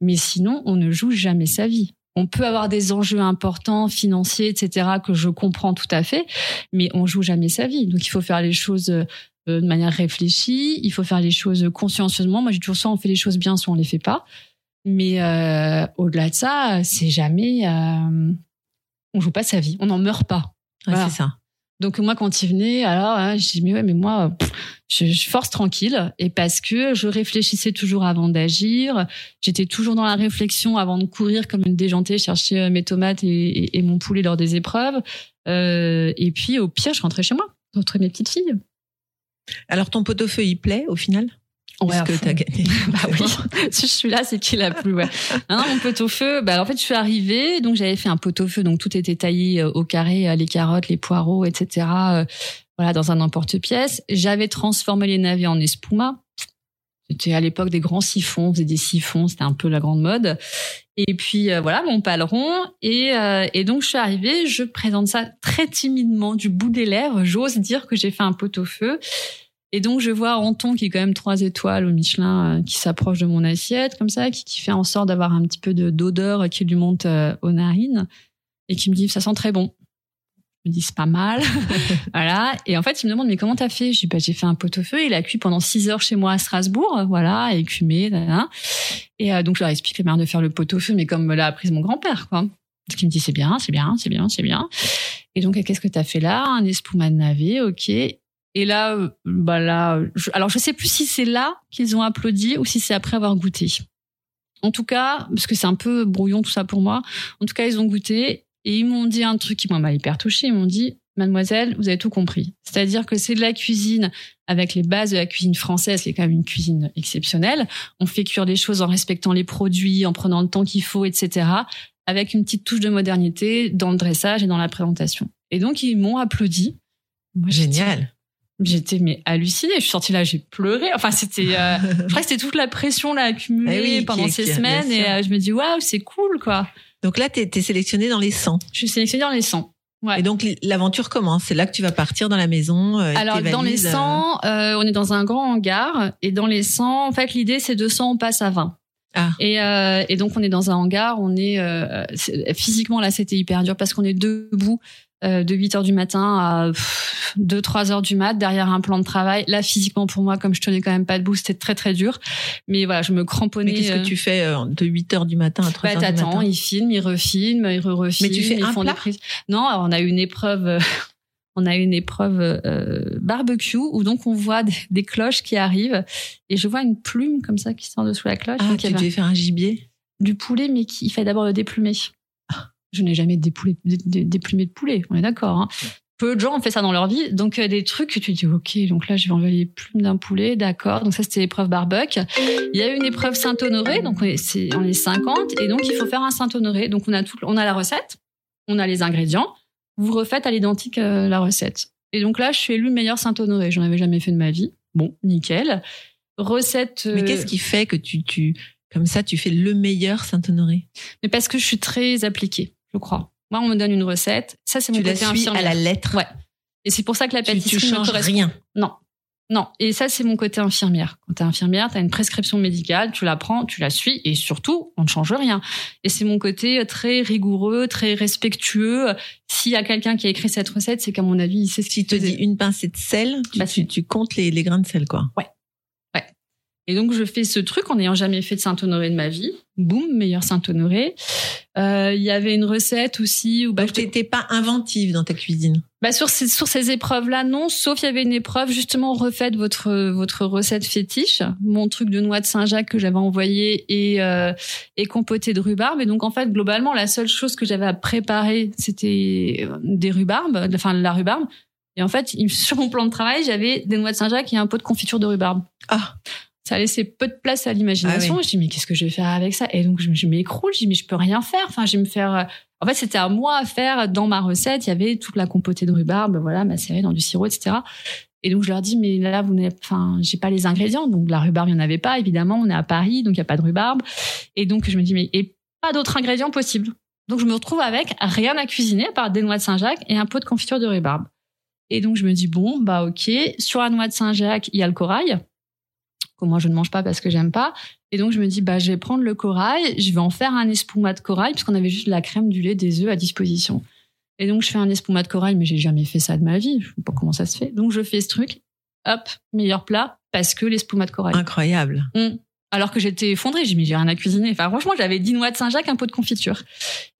mais sinon, on ne joue jamais sa vie. On peut avoir des enjeux importants, financiers, etc., que je comprends tout à fait, mais on joue jamais sa vie. Donc, il faut faire les choses euh, de manière réfléchie, il faut faire les choses consciencieusement. Moi, j'ai toujours soit on fait les choses bien, soit on les fait pas. Mais euh, au-delà de ça, c'est jamais, euh, on joue pas sa vie, on n'en meurt pas. Ouais, Voilà. C'est ça. Donc moi quand il venait, alors hein, je dis mais ouais mais moi pff, je, je force tranquille et parce que je réfléchissais toujours avant d'agir, j'étais toujours dans la réflexion avant de courir comme une déjantée chercher euh, mes tomates et, et- et mon poulet lors des épreuves. Euh, et puis au pire je rentrais chez moi, retrouver mes petites filles. Alors ton pot au feu, il plaît au final? Ouais, Puisque fond. t'as gagné. Bah oui, si je suis là, c'est qu'il a plu. Ouais. Non, non, mon pot-au-feu. Bah en fait, je suis arrivée, donc j'avais fait un pot-au-feu, donc tout était taillé euh, au carré, euh, les carottes, les poireaux, etc. euh, voilà, dans un emporte-pièce. J'avais transformé les navets en espuma. C'était à l'époque des grands siphons, on faisait des siphons, c'était un peu la grande mode. Et puis euh, voilà, mon paleron. Et, euh, et donc je suis arrivée, je présente ça très timidement du bout des lèvres. J'ose dire que j'ai fait un pot-au-feu. Et donc je vois Anton qui est quand même trois étoiles au Michelin, euh, qui s'approche de mon assiette comme ça, qui, qui fait en sorte d'avoir un petit peu de d'odeur qui lui monte aux narines et qui me dit ça sent très bon. Me dis c'est pas mal, voilà. Et en fait il me demande mais comment t'as fait? Dis bah j'ai fait un pot-au-feu. Il a cuit pendant six heures chez moi à Strasbourg, voilà, écumé, nanana. Et euh, donc je leur explique la manière de faire le pot-au-feu, mais comme me l'a appris mon grand-père, quoi. Donc il me dit c'est bien, c'est bien, c'est bien, c'est bien. Et donc qu'est-ce que t'as fait là? Un espuma de navet, ok. Et là, euh, bah là, je- alors je sais plus si c'est là qu'ils ont applaudi ou si c'est après avoir goûté. En tout cas, parce que c'est un peu brouillon tout ça pour moi. En tout cas, ils ont goûté et ils m'ont dit un truc qui m'a hyper touchée. Ils m'ont dit, Mademoiselle, vous avez tout compris. C'est-à-dire que c'est de la cuisine avec les bases de la cuisine française, qui est quand même une cuisine exceptionnelle. On fait cuire les choses en respectant les produits, en prenant le temps qu'il faut, etc. Avec une petite touche de modernité dans le dressage et dans la présentation. Et donc, ils m'ont applaudi. Moi, Génial. J'étais mais hallucinée. Je suis sortie là, j'ai pleuré. Enfin, c'était, euh, je crois que c'était toute la pression là accumulée Eh oui, pendant ces semaines et euh, je me dis waouh, c'est cool quoi. Donc là, tu es, sélectionné dans les 100. Je suis sélectionnée dans les 100. Ouais. Et donc l'aventure commence. C'est là que tu vas partir dans la maison. euh, Alors dans les valises, euh, 100, euh, on est dans un grand hangar et dans les 100, en fait l'idée c'est de 100 on passe à 20. Ah. Et, euh, et donc on est dans un hangar, on est physiquement là c'était hyper dur parce qu'on est debout euh, de 8 heures du matin à 2 3 heures du mat derrière un plan de travail. Là physiquement pour moi comme je tenais quand même pas debout, c'était très très dur. Mais voilà, je me cramponnais. Mais qu'est-ce que euh, tu fais euh, de 8 heures du matin à 3 bah, heures du t'attends, matin ils filment, ils refilment, ils re-refilment. Mais tu fais ils un font plat? des prises. Non, alors, on a une épreuve, euh, on a une épreuve euh, barbecue où donc on voit des, des cloches qui arrivent et je vois une plume comme ça qui sort de sous la cloche. Ah, tu devais faire un gibier? Du poulet, mais qui il fait d'abord le déplumer. Je n'ai jamais dépoulé, dé- dé- déplumé de poulet, on est d'accord. Hein. Peu de gens ont fait ça dans leur vie, donc euh, des trucs que tu dis ok, donc là je vais enlever les plumes d'un poulet, d'accord. Donc ça c'était l'épreuve barbecue. Il y a une épreuve Saint-Honoré, donc on est, on est 50 et donc il faut faire un Saint-Honoré. Donc on a tout, on a la recette, on a les ingrédients, vous refaites à l'identique euh, la recette. Et donc là je suis élue meilleure Saint-Honoré. J'en avais jamais fait de ma vie. Bon, nickel. Recette. Mais euh, qu'est-ce qui fait que tu, tu, comme ça, tu fais le meilleur Saint-Honoré? Mais parce que je suis très appliquée, je crois. Moi, on me donne une recette. Ça, c'est mon Tu la côté suis à la lettre Ouais. Et c'est pour ça que la Tu, pâtisserie tu me changes rien. Non. Non. Et ça, c'est mon côté infirmière. Quand t'es infirmière, t'as une prescription médicale, tu la prends, tu la suis, et surtout, on ne change rien. Et c'est mon côté très rigoureux, très respectueux. S'il y a quelqu'un qui a écrit cette recette, c'est qu'à mon avis, il sait ce Si qu'il tu te faisait. une pincée de sel, tu, Bah, tu, tu comptes les, les grains de sel, quoi. Et donc, je fais ce truc en n'ayant jamais fait de Saint-Honoré de ma vie. Boum, meilleur Saint-Honoré. Euh, Il y avait une recette aussi où, bah, Donc, t'étais pas inventive dans ta cuisine. Bah sur ces, sur ces épreuves-là, non. Sauf il y avait une épreuve justement refaites votre votre recette fétiche, mon truc de noix de Saint-Jacques que j'avais envoyé et euh, et compoté de rhubarbe. Et donc en fait globalement la seule chose que j'avais à préparer c'était des rhubarbes, enfin la rhubarbe. Et en fait sur mon plan de travail j'avais des noix de Saint-Jacques et un pot de confiture de rhubarbe. Ah, Ça laissait peu de place à l'imagination. Ah oui. Je dis mais qu'est-ce que je vais faire avec ça? Et donc je, je m'écroule. Je dis mais je peux rien faire. Enfin je vais me faire. euh, En fait c'était à moi à faire. Dans ma recette il y avait toute la compotée de rhubarbe, voilà macérée dans du sirop, etc. Et donc je leur dis mais là vous n'avez, enfin j'ai pas les ingrédients. Donc la rhubarbe il y en avait pas évidemment. On est à Paris donc il y a pas de rhubarbe. Et donc je me dis mais et pas d'autres ingrédients possibles. Donc je me retrouve avec rien à cuisiner à part des noix de Saint-Jacques et un pot de confiture de rhubarbe. Et donc je me dis bon bah ok sur la noix de Saint-Jacques il y a le corail que moi je ne mange pas parce que j'aime pas. Et donc je me dis bah je vais prendre le corail, je vais en faire un espuma de corail puisqu'on avait juste de la crème, du lait, des œufs à disposition. Et donc je fais un espuma de corail mais j'ai jamais fait ça de ma vie, je sais pas comment ça se fait. Donc je fais ce truc, hop, meilleur plat parce que l'espuma de corail. incroyable. Hum. Alors que j'étais effondrée, j'ai mis j'ai rien à cuisiner. Enfin franchement, j'avais 10 noix de Saint-Jacques, un pot de confiture.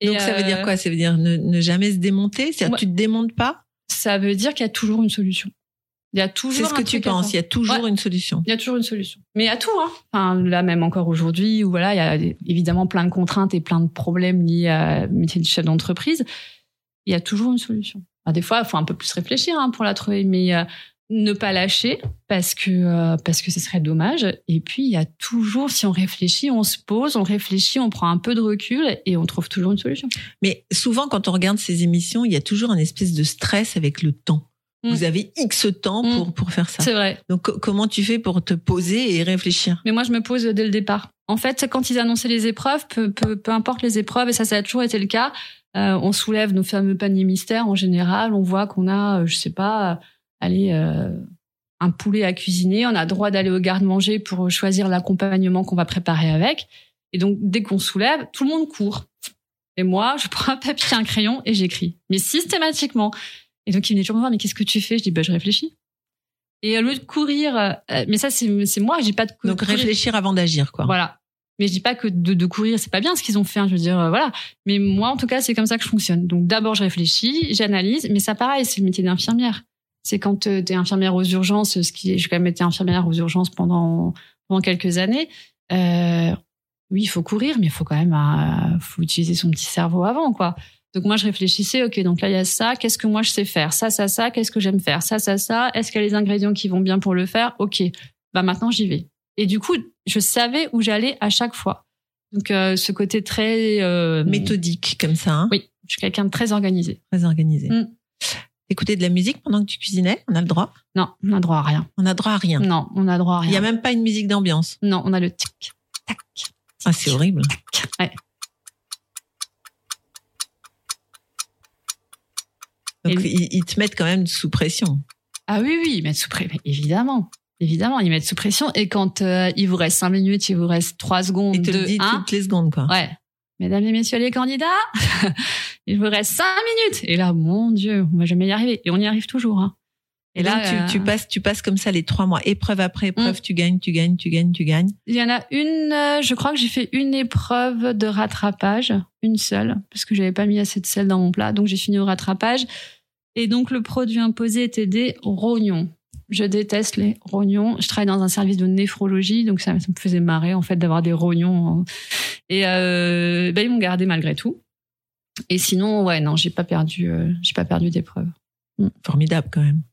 Et, Donc, ça veut euh, dire quoi? Ça veut dire ne, ne jamais se démonter? C'est-à-dire Ouais. tu te démontes pas? Ça veut dire qu'il y a toujours une solution. Il y a toujours C'est ce que tu penses. Il y a toujours Ouais. une solution. Il y a toujours une solution. Mais à tout, hein. Enfin, là, même encore aujourd'hui, où voilà, il y a évidemment plein de contraintes et plein de problèmes liés à métier de chef d'entreprise. Il y a toujours une solution. Alors, des fois, il faut un peu plus réfléchir hein, pour la trouver, mais euh, ne pas lâcher parce que euh, parce que ce serait dommage. Et puis, il y a toujours, si on réfléchit, on se pose, on réfléchit, on prend un peu de recul et on trouve toujours une solution. Mais souvent, quand on regarde ces émissions, il y a toujours un espèce de stress avec le temps. Vous avez X temps Mm. pour, pour faire ça. C'est vrai. Donc, co- comment tu fais pour te poser et réfléchir? Mais moi, je me pose dès le départ. En fait, quand ils annonçaient les épreuves, peu, peu, peu importe les épreuves, et ça, ça a toujours été le cas, euh, on soulève nos fameux paniers mystères en général. On voit qu'on a, euh, je sais pas, euh, allez, euh, un poulet à cuisiner. On a droit d'aller au garde-manger pour choisir l'accompagnement qu'on va préparer avec. Et donc, dès qu'on soulève, tout le monde court. Et moi, je prends un papier, un crayon et j'écris. Mais systématiquement. Et donc, il venait toujours me voir, mais qu'est-ce que tu fais? Je dis, bah, je réfléchis. Et au lieu de courir, euh, mais ça, c'est moi, j'ai pas de Donc, courir. réfléchir avant d'agir, quoi. Voilà. Mais je dis pas que de, de courir, c'est pas bien ce qu'ils ont fait. hein, je veux dire, euh, voilà. Mais moi, en tout cas, c'est comme ça que je fonctionne. Donc d'abord, je réfléchis, j'analyse. Mais ça, pareil, c'est le métier d'infirmière. C'est quand tu es infirmière aux urgences, ce qui j'ai quand même été infirmière aux urgences pendant pendant quelques années. Euh, oui, il faut courir, mais il faut quand même, euh, faut utiliser son petit cerveau avant, quoi. Donc moi, je réfléchissais, ok, donc là, il y a ça, qu'est-ce que moi je sais faire? Ça, ça, ça, qu'est-ce que j'aime faire? Ça, ça, ça, est-ce qu'il y a les ingrédients qui vont bien pour le faire? Ok, bah maintenant, j'y vais. Et du coup, je savais où j'allais à chaque fois. Donc euh, ce côté très... Euh, Méthodique, comme ça. hein. Oui, je suis quelqu'un de très organisé. Très organisé. Mm. Écouter de la musique pendant que tu cuisinais, on a le droit? Non, on a droit à rien. On a droit à rien. Non, on a droit à Il y rien. a même pas une musique d'ambiance. Non, on a le tic, tac. Ah, c'est horrible. Ouais. Donc, Et- ils, ils te mettent quand même sous pression. Ah oui, oui, ils mettent sous pression. Évidemment. Évidemment, ils mettent sous pression. Et quand euh, il vous reste 5 minutes, il vous reste 3 secondes, Ils te le 2, disent 1. toutes les secondes, quoi. Ouais. mesdames et messieurs les candidats, il vous reste cinq minutes. Et là, mon Dieu, on va jamais y arriver. Et on y arrive toujours. Hein. Et, là, tu, tu, passes, tu passes comme ça les trois mois, épreuve après épreuve, tu gagnes, tu gagnes, tu gagnes, tu gagnes. Il y en a une, je crois que j'ai fait une épreuve de rattrapage, une seule, parce que j'avais pas mis assez de sel dans mon plat, donc j'ai fini au rattrapage. Et donc le produit imposé était des rognons. Je déteste les rognons. Je travaille dans un service de néphrologie, donc ça, me faisait marrer en fait d'avoir des rognons. Et euh, ben, ils m'ont gardé malgré tout. Et sinon, ouais, non, j'ai pas perdu, euh, j'ai pas perdu d'épreuve. Formidable quand même.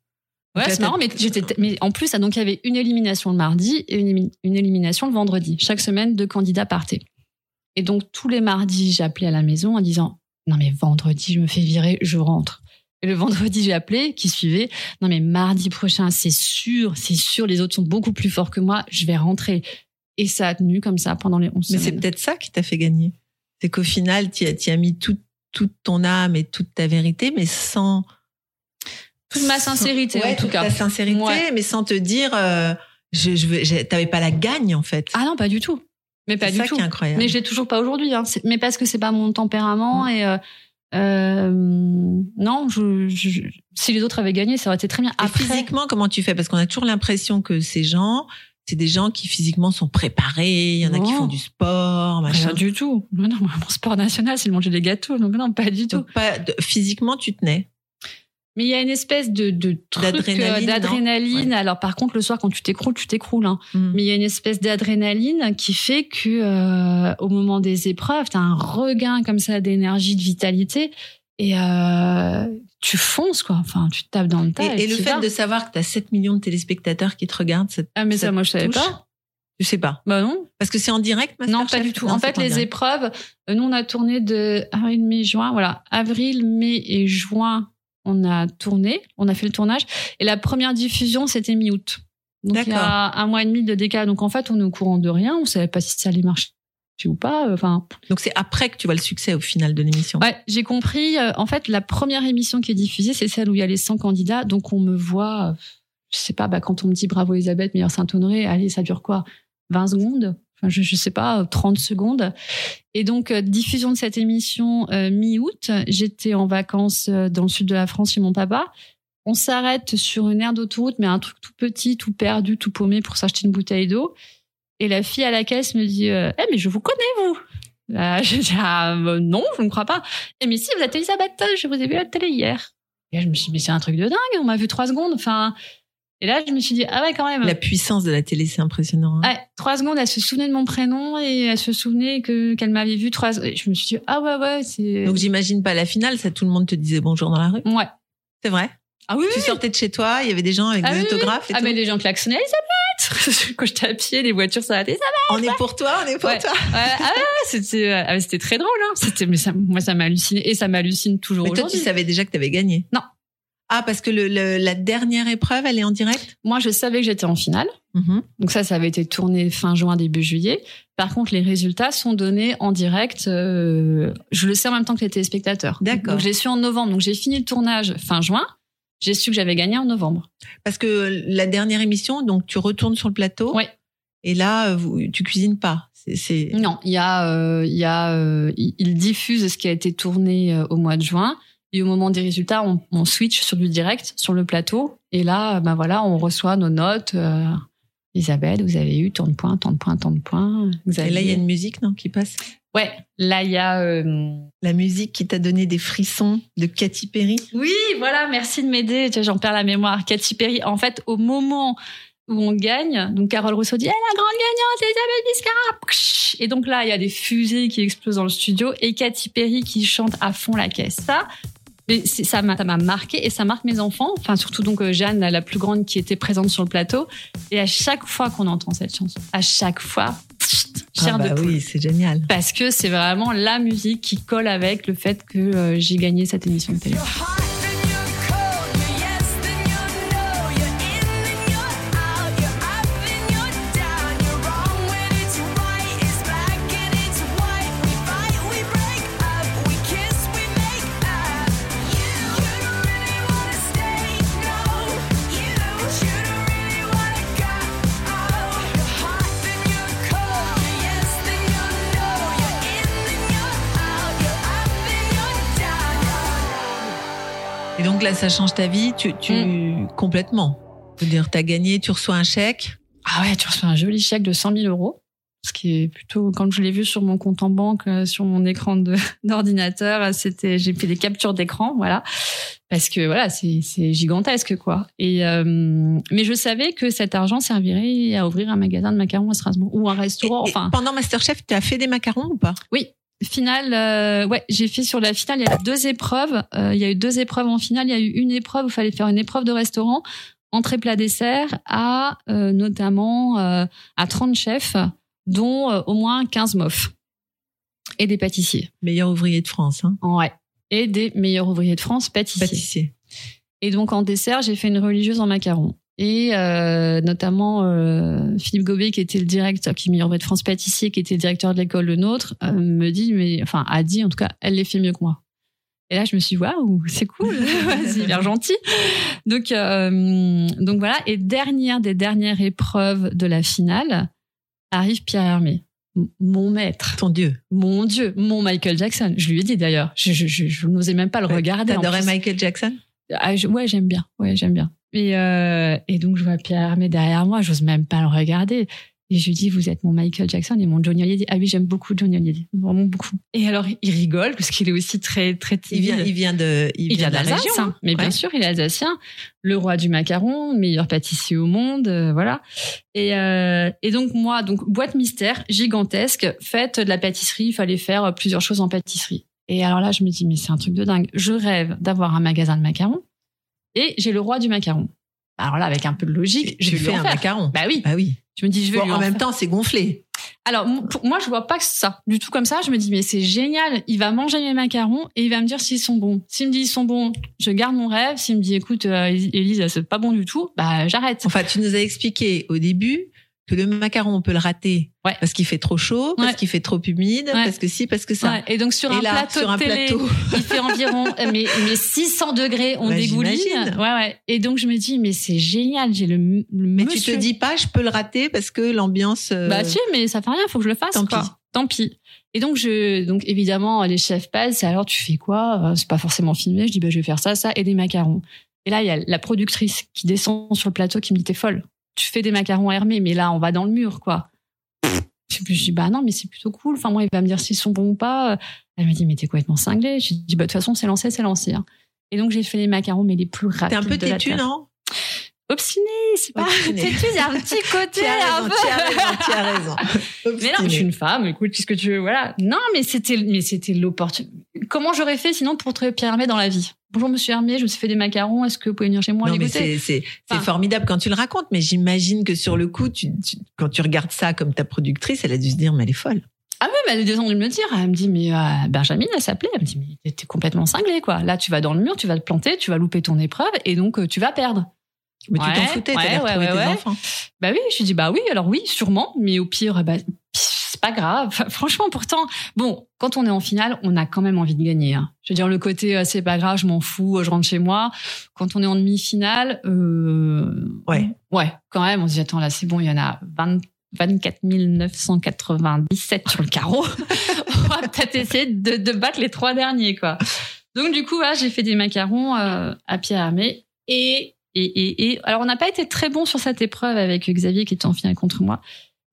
Ouais, c'est marrant, mais j'étais, mais en plus, donc il y avait une élimination le mardi et une, une élimination le vendredi. Chaque semaine, deux candidats partaient. Et donc tous les mardis, j'appelais à la maison en disant non mais vendredi, je me fais virer, je rentre. Et le vendredi, j'ai appelé, qui suivait. Non mais mardi prochain, c'est sûr, c'est sûr, les autres sont beaucoup plus forts que moi, je vais rentrer. Et ça a tenu comme ça pendant les 11 Mais c'est peut-être ça qui t'a fait gagner. C'est qu'au final, tu as, as mis toute ton âme et toute ta vérité, mais sans toute ma sincérité en tout cas. Ta sincérité, mais sans te dire, euh, je, je, t'avais pas la gagne en fait. Ah non, pas du tout. Mais pas du ça tout. Qui est incroyable. Mais j'ai toujours pas aujourd'hui. Hein. Mais parce que c'est pas mon tempérament et euh, euh, non, je, je, si les autres avaient gagné, ça aurait été très bien. Après, physiquement, comment tu fais? Parce qu'on a toujours l'impression que ces gens, c'est des gens qui physiquement sont préparés. Il y en a qui font du sport, machin. Pas du tout. Non, mon sport national, c'est de manger des gâteaux. Donc non, pas du tout. pas, physiquement, tu tenais? Mais il y a une espèce de, de d'adrénaline. Euh, Alors par contre, le soir, quand tu t'écroules, tu t'écroules. Hein. Mm. Mais il y a une espèce d'adrénaline qui fait que euh, au moment des épreuves, tu as un regain comme ça d'énergie, de vitalité. Et euh, tu fonces, quoi. Enfin, tu tapes dans le tas. Et, le fait de savoir que tu as 7 millions de téléspectateurs qui te regardent, ça, Ah, mais ça, moi, je savais pas. Je sais pas. Bah non. Parce que c'est en direct, Non, pas du tout. en fait, les épreuves, nous, on a tourné de avril, mai, juin. Voilà. Avril, mai et juin on a tourné, on a fait le tournage. Et la première diffusion, c'était mi-août. Donc il y a un mois et demi de décalage. Donc en fait, on est au courant de rien. On savait pas si ça allait marcher ou pas. Euh, enfin. Donc c'est après que tu vois le succès au final de l'émission. Ouais, j'ai compris. Euh, en fait, la première émission qui est diffusée, c'est celle où il y a les 100 candidats. Donc on me voit. Euh, je sais pas. Bah, quand on me dit bravo Elisabeth, meilleure Saint-Honoré, allez, ça dure quoi? 20 secondes? Je, je sais pas, 30 secondes. Et donc, euh, diffusion de cette émission euh, mi-août. J'étais en vacances euh, dans le sud de la France chez mon papa. On s'arrête sur une aire d'autoroute, mais un truc tout petit, tout perdu, tout paumé pour s'acheter une bouteille d'eau. Et la fille à la caisse me dit Eh, mais je vous connais, vous je dis ah, Non, je ne crois pas. Et mais si, vous êtes Elisabeth, je vous ai vu à la télé hier. Et je me suis dit Mais c'est un truc de dingue, on m'a vu trois secondes. Enfin, et là, je me suis dit, ah ouais, quand même. La puissance de la télé, c'est impressionnant. Hein. Ouais, trois secondes, elle se souvenait de mon prénom et elle se souvenait que qu'elle m'avait vu trois. Je me suis dit, ah ouais, ouais, c'est. Donc j'imagine pas la finale, ça tout le monde te disait bonjour dans la rue. Ouais. C'est vrai? Ah oui. Tu sortais de chez toi, il y avait des gens avec ah des autographes. Et ah tout. mais les gens klaxonnaient Elisabeth. Quand j'étais à pied, les voitures s'arrêtaient. On est pour toi, on est pour toi. Ouais. Ah c'était, ah, c'était très drôle. Hein. C'était, mais ça, moi ça m'a halluciné et ça m'hallucine toujours. Mais toi, tu savais déjà que tu avais gagné. Non. Ah, parce que le, la dernière épreuve, elle est en direct? Moi, je savais que j'étais en finale. Mhm. Donc ça, ça avait été tourné fin juin, début juillet. Par contre, les résultats sont donnés en direct. Euh, je le sais en même temps que les téléspectateurs. D'accord. Donc je l'ai su en novembre. Donc j'ai fini le tournage fin juin. J'ai su que j'avais gagné en novembre. Parce que la dernière émission, donc tu retournes sur le plateau. Oui. Et là, vous, tu cuisines pas. C'est non, il y a, euh, il y a, euh, il diffuse ce qui a été tourné au mois de juin. Et au moment des résultats, on, on, switch sur du direct, sur le plateau. Et là, ben voilà, on reçoit nos notes. Euh, Isabelle, vous avez eu tant de points, tant de points, tant de points. Vous Et là, il y a une musique, non, qui passe? Ouais, là, il y a... Euh... La musique qui t'a donné des frissons de Katy Perry? Oui, voilà, merci de m'aider. J'en perds la mémoire. Katy Perry, en fait, au moment où on gagne. Donc Carole Rousseau dit, eh, la grande gagnante, Elisabeth Biscara. Et donc là, il y a des fusées qui explosent dans le studio et Katy Perry qui chante à fond la caisse. Ça, mais ça m'a ça m'a marqué et ça marque mes enfants. Enfin surtout donc euh, Jeanne la plus grande qui était présente sur le plateau. Et à chaque fois qu'on entend cette chanson à chaque fois ah bah oui c'est génial. Parce que c'est vraiment la musique qui colle avec le fait que euh, j'ai gagné cette émission de télé là, ça change ta vie, tu, tu Mm. complètement. Je veux dire, t'as gagné, tu reçois un chèque. Ah ouais, tu reçois un joli chèque de 100 000 euros. Ce qui est plutôt, quand je l'ai vu sur mon compte en banque, euh, sur mon écran d'ordinateur, euh, c'était, j'ai fait des captures d'écran, voilà. Parce que voilà, c'est, gigantesque, quoi. Et, euh, mais je savais que cet argent servirait à ouvrir un magasin de macarons à Strasbourg ou un restaurant, Et- et enfin. pendant Masterchef, tu as fait des macarons ou pas? Finale, euh, ouais, j'ai fait sur la finale. Il y a eu deux épreuves. Euh, il y a eu deux épreuves en finale. Il y a eu une épreuve où il fallait faire une épreuve de restaurant, entrée plat dessert, à euh, notamment à 30 chefs, dont au moins 15 mofs et des pâtissiers. Meilleur ouvrier de France, hein Ouais. Et des meilleurs ouvriers de France, pâtissiers. Pâtissier. Et donc en dessert, j'ai fait une religieuse en macarons. Et euh, notamment euh, Philippe Gobet, qui était le directeur, qui meilleur de France pâtissier, qui était le directeur de l'école Le Nôtre, euh, me dit, mais enfin a dit en tout cas, elle les fait mieux que moi. Et là, je me suis dit, waouh, c'est cool, c'est hyper gentil. Donc, donc voilà. Et dernière des dernières épreuves de la finale, arrive Pierre Hermé, mon maître, Ton Dieu. mon Dieu, mon Michael Jackson. Je lui ai dit d'ailleurs, je, je, je, je n'osais même pas le regarder. en T'adorais. Michael Jackson? Ah, je- ouais, j'aime bien. Ouais, j'aime bien. Et, euh, et donc, je vois Pierre Hermé derrière moi, j'ose même pas le regarder. Et je lui dis, vous êtes mon Michael Jackson et mon Johnny Hallyday. Ah oui, j'aime beaucoup Johnny Hallyday. Vraiment beaucoup. Et alors, il rigole parce qu'il est aussi très, très il timide. vient, il vient de, il Il vient de la d'Alsace, région. hein. mais bien sûr, il est alsacien, le roi du macaron, meilleur pâtissier au monde, euh, voilà. Et, euh, et donc moi, donc boîte mystère gigantesque, fête de la pâtisserie, il fallait faire plusieurs choses en pâtisserie. Et alors là, je me dis mais c'est un truc de dingue. Je rêve d'avoir un magasin de macarons et j'ai le roi du macaron. Alors là, avec un peu de logique, fais en un faire. macaron. Bah oui, Bah oui. je me dis je vais Bon, lui en en même faire. temps, c'est gonflé. Alors, pour moi, je vois pas que ça. Du tout comme ça, je me dis, mais c'est génial. Il va manger mes macarons et il va me dire s'ils sont bons. S'il me dit ils sont bons, je garde mon rêve. S'il me dit, écoute, euh, Élise, c'est pas bon du tout, bah, j'arrête. Enfin, tu nous as expliqué au début que le macaron, on peut le rater Ouais. parce qu'il fait trop chaud, parce qu'il fait trop humide, Ouais. parce que si, parce que ça. Ouais, et donc, sur Et un là, plateau sur de un télé, plateau, il fait environ, mais, mais 600 degrés, on Bah, dégouline. Ouais, ouais. Et donc, je me dis, mais c'est génial. J'ai le, le mais monsieur. tu te dis pas, je peux le rater parce que l'ambiance. euh, Bah si, mais ça fait rien, faut que je le fasse. Tant quoi. pis. Tant pis. Et donc je, donc évidemment les chefs passent. Et alors tu fais quoi? Euh, C'est pas forcément filmé. Je dis bah je vais faire ça, ça et des macarons. Et là il y a la productrice qui descend sur le plateau qui me dit t'es folle. Tu fais des macarons Hermé, mais là on va dans le mur quoi. Je je dis bah non mais c'est plutôt cool. Enfin moi il va me dire s'ils sont bons ou pas. Elle me dit mais t'es complètement cinglé. Je dis bah de toute façon c'est lancé, c'est lancé. hein. Et donc j'ai fait les macarons mais les plus rapides. T'es un peu têtu, non? Obstiné, c'est pas Obstiné. têtu. Il y a un petit côté. Tu as un raison, peu- tu as raison, tu as raison. mais non, je suis une femme, écoute, qu'est-ce que tu veux, voilà. Non, mais c'était, mais c'était l'opportunité. Comment j'aurais fait sinon pour trouver Pierre Hermé dans la vie? Bonjour, monsieur Hermé, je me suis fait des macarons, est-ce que vous pouvez venir chez moi Non, les mais goûter? c'est Enfin- formidable quand tu le racontes, mais j'imagine que sur le coup, tu, tu- quand tu regardes ça comme ta productrice, elle a dû se dire mais elle est folle. Ah oui, mais elle est descendue me le dire. Elle me dit, mais euh, Benjamin, elle s'appelait. Elle me dit, mais t'es complètement cinglé, quoi. Là, tu vas dans le mur, tu vas te planter, tu vas louper ton épreuve, et donc euh, tu vas perdre. Mais tu t'en Ouais, foutais, ouais, t'allais ouais, retrouver ouais, tes ouais. enfants. Bah oui, je dis, bah oui, alors oui, sûrement, mais au pire, bah, c'est pas grave. Enfin, franchement, pourtant, bon, quand on est en finale, on a quand même envie de gagner. hein. Je veux dire, le côté, euh, c'est pas grave, je m'en fous, je rentre chez moi. Quand on est en demi-finale, euh, Ouais. ouais, quand même, on se dit, attends, là, c'est bon, il y en a 20 24 997 sur le carreau. on va peut-être essayer de, de battre les trois derniers, quoi. Donc, du coup, voilà, j'ai fait des macarons euh, à Pierre Hermé et et, et, et alors, on n'a pas été très bon sur cette épreuve avec Xavier qui était en finale contre moi,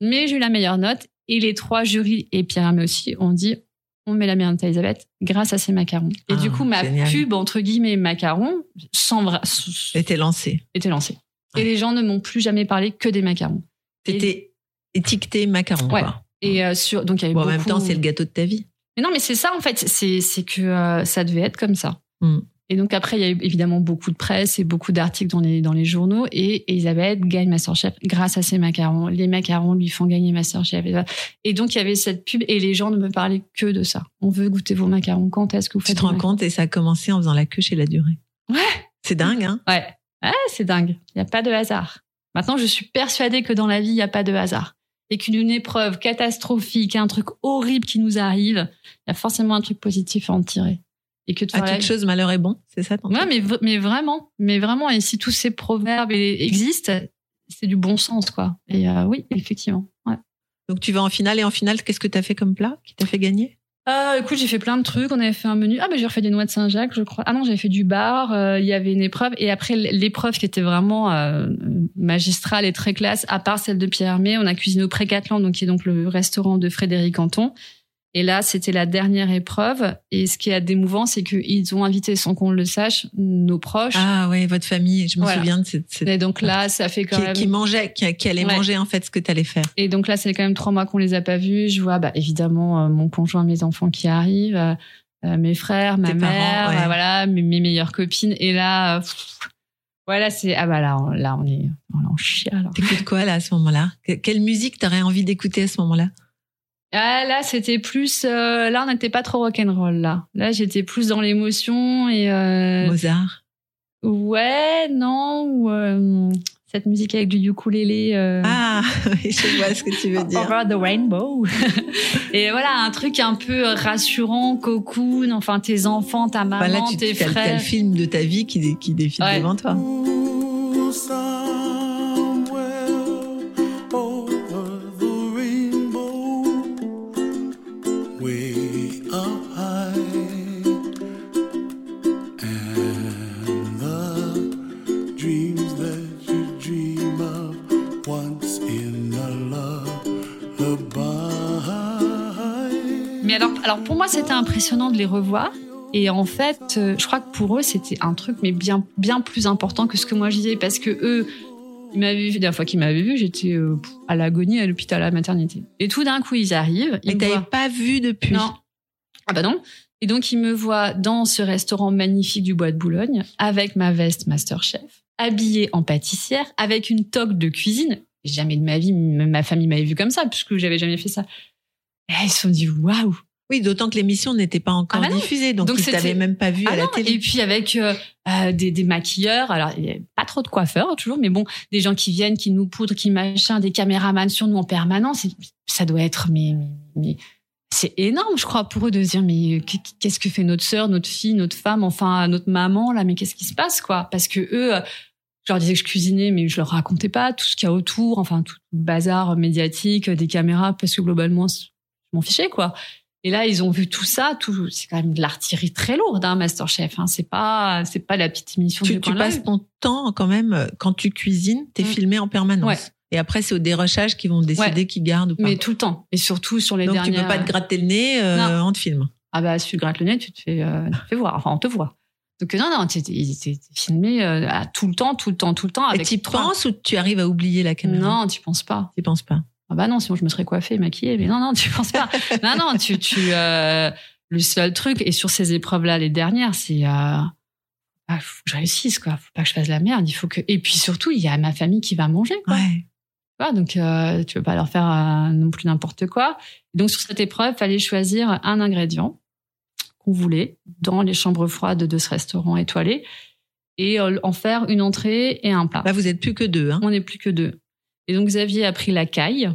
mais j'ai eu la meilleure note. Et les trois jurys et Pierre Hermé aussi ont dit on met la meilleure note à Elisabeth grâce à ces macarons. Et Ah, du coup, ma génial. pub, entre guillemets, macarons, sans était lancée. était lancée. Ouais. Et les gens ne m'ont plus jamais parlé que des macarons. T'étais étiqueté macaron. Ouais. quoi. Et euh, sur, donc il y avait Bon, en beaucoup... même temps, c'est le gâteau de ta vie. Mais non, mais c'est ça en fait, c'est c'est que euh, ça devait être comme ça. Mm. Et donc après, il y a eu évidemment beaucoup de presse et beaucoup d'articles dans les dans les journaux. Et Elisabeth gagne Masterchef grâce à ses macarons. Les macarons lui font gagner Masterchef. Et, et donc il y avait cette pub et les gens ne me parlaient que de ça. On veut goûter vos macarons. Quand est-ce que vous Tu faites te des rends compte et ça a commencé en faisant la queue chez la durée. Ouais. C'est dingue, hein Ouais, ouais c'est dingue. Il n'y a pas de hasard. Maintenant, je suis persuadée que dans la vie, il n'y a pas de hasard. Et qu'une épreuve catastrophique, un truc horrible qui nous arrive, il y a forcément un truc positif à en tirer. Et que de À toute chose, malheur est bon, c'est ça Ouais, mais, mais vraiment, mais vraiment. Et si tous ces proverbes existent, c'est du bon sens, quoi. Et euh, oui, effectivement. Ouais. Donc tu vas en finale et en finale, qu'est-ce que tu as fait comme plat qui t'a fait gagner? Ah, écoute, j'ai fait plein de trucs. On avait fait un menu. Ah, mais j'ai refait des noix de Saint-Jacques, je crois. Ah non, j'avais fait du bar. euh, Il y avait une épreuve. Et après, l'épreuve qui était vraiment euh, magistrale et très classe, à part celle de Pierre Hermé, on a cuisiné au Précathlon, donc qui est donc le restaurant de Frédéric Anton. Et là, c'était la dernière épreuve. Et ce qui est d'émouvant, c'est qu'ils ont invité, sans qu'on le sache, nos proches. Ah ouais, votre famille. Je me Voilà. souviens de cette. cette- et donc là, ça fait quand qui, même. qui mangeait, qui, qui allait Ouais. manger en fait ce que tu allais faire. Et donc là, c'est quand même trois mois qu'on les a pas vus. Je vois, bah, évidemment, euh, mon conjoint, mes enfants qui arrivent, euh, euh, mes frères, ma Tes parents, mère, ouais. voilà, mes, mes meilleures copines. Et là, pff, voilà, c'est ah bah là, on- là, on est, on est en chiale. T'écoutes quoi là à ce moment-là? Que- Quelle musique t'aurais envie d'écouter à ce moment-là? Ah, là, c'était plus, euh, là, on n'était pas trop rock'n'roll là. Là, j'étais plus dans l'émotion et euh, Mozart. ouais, non, ou, euh, cette musique avec du ukulélé. Euh, Ah, oui, je vois ce que tu veux dire. Over the Rainbow. et voilà, un truc un peu rassurant, cocoon, enfin tes enfants, ta maman, Bah là, tu tes frères. le film de ta vie qui, qui défile Ouais. devant toi? Alors, pour moi, c'était impressionnant de les revoir. Et en fait, euh, je crois que pour eux, c'était un truc, mais bien, bien plus important que ce que moi je disais, parce que eux, ils m'avaient vu, la dernière fois qu'ils m'avaient vu, j'étais euh, à l'agonie à l'hôpital, à la maternité. Et tout d'un coup, ils arrivent. Ils Mais t'avais pas vu depuis. Non. Ah bah non. Et donc, ils me voient dans ce restaurant magnifique du Bois de Boulogne, avec ma veste Masterchef, habillée en pâtissière, avec une toque de cuisine. Jamais de ma vie, ma famille m'avait vu comme ça, puisque j'avais jamais fait ça. Et ils se sont dit, waouh! Oui, d'autant que l'émission n'était pas encore Ah bah diffusée, donc, Donc ils t'avaient même pas vu Ah à la non, télé. Et puis avec euh, euh, des, des maquilleurs, alors il y a pas trop de coiffeurs toujours, mais bon, des gens qui viennent, qui nous poudrent, qui machin, des caméramans sur nous en permanence. Ça doit être, mais, mais, mais c'est énorme, je crois, pour eux de se dire, mais qu'est-ce que fait notre sœur, notre fille, notre femme, enfin notre maman là, mais qu'est-ce qui se passe quoi? Parce que eux, euh, je leur disais que je cuisinais, mais je leur racontais pas tout ce qu'il y a autour, enfin tout le bazar médiatique, des caméras, parce que globalement, je m'en fichais quoi. Et là, ils ont vu tout ça, tout, c'est quand même de l'artillerie très lourde, hein, Masterchef. Hein. C'est pas, c'est pas la petite émission tu, tu passes ton temps quand même euh, quand tu cuisines, t'es Mm. filmé en permanence. Ouais. Et après, c'est au dérochage qu'ils vont décider qui garde ou pas. Mais tout le temps. Et surtout sur les donc dernières. tu peux pas te gratter le nez euh, en te film. Ah bah, si tu te grattes le nez, tu te fais, euh, tu te fais voir. Enfin, on te voit. Donc non, non, t'es- filmé euh, tout le temps, tout le temps, tout le temps. Et Avec tu trois- penses ou tu arrives à oublier la caméra? Non, tu penses pas. Tu penses pas. Ah bah non, sinon je me serais coiffée, maquillée. Mais non, non, tu penses pas. non, non, tu, tu, euh, le seul truc, et sur ces épreuves-là, les dernières, c'est, euh, ah, faut que je réussisse, quoi. Faut pas que je fasse la merde. Il faut que, et puis surtout, il y a ma famille qui va manger, quoi. Ouais. Voilà, donc, euh, tu veux pas leur faire euh, non plus n'importe quoi. Donc, sur cette épreuve, fallait choisir un ingrédient qu'on voulait dans les chambres froides de ce restaurant étoilé et euh, en faire une entrée et un plat. Là, vous êtes plus que deux. Hein. On n'est plus que deux. Et donc Xavier a pris la caille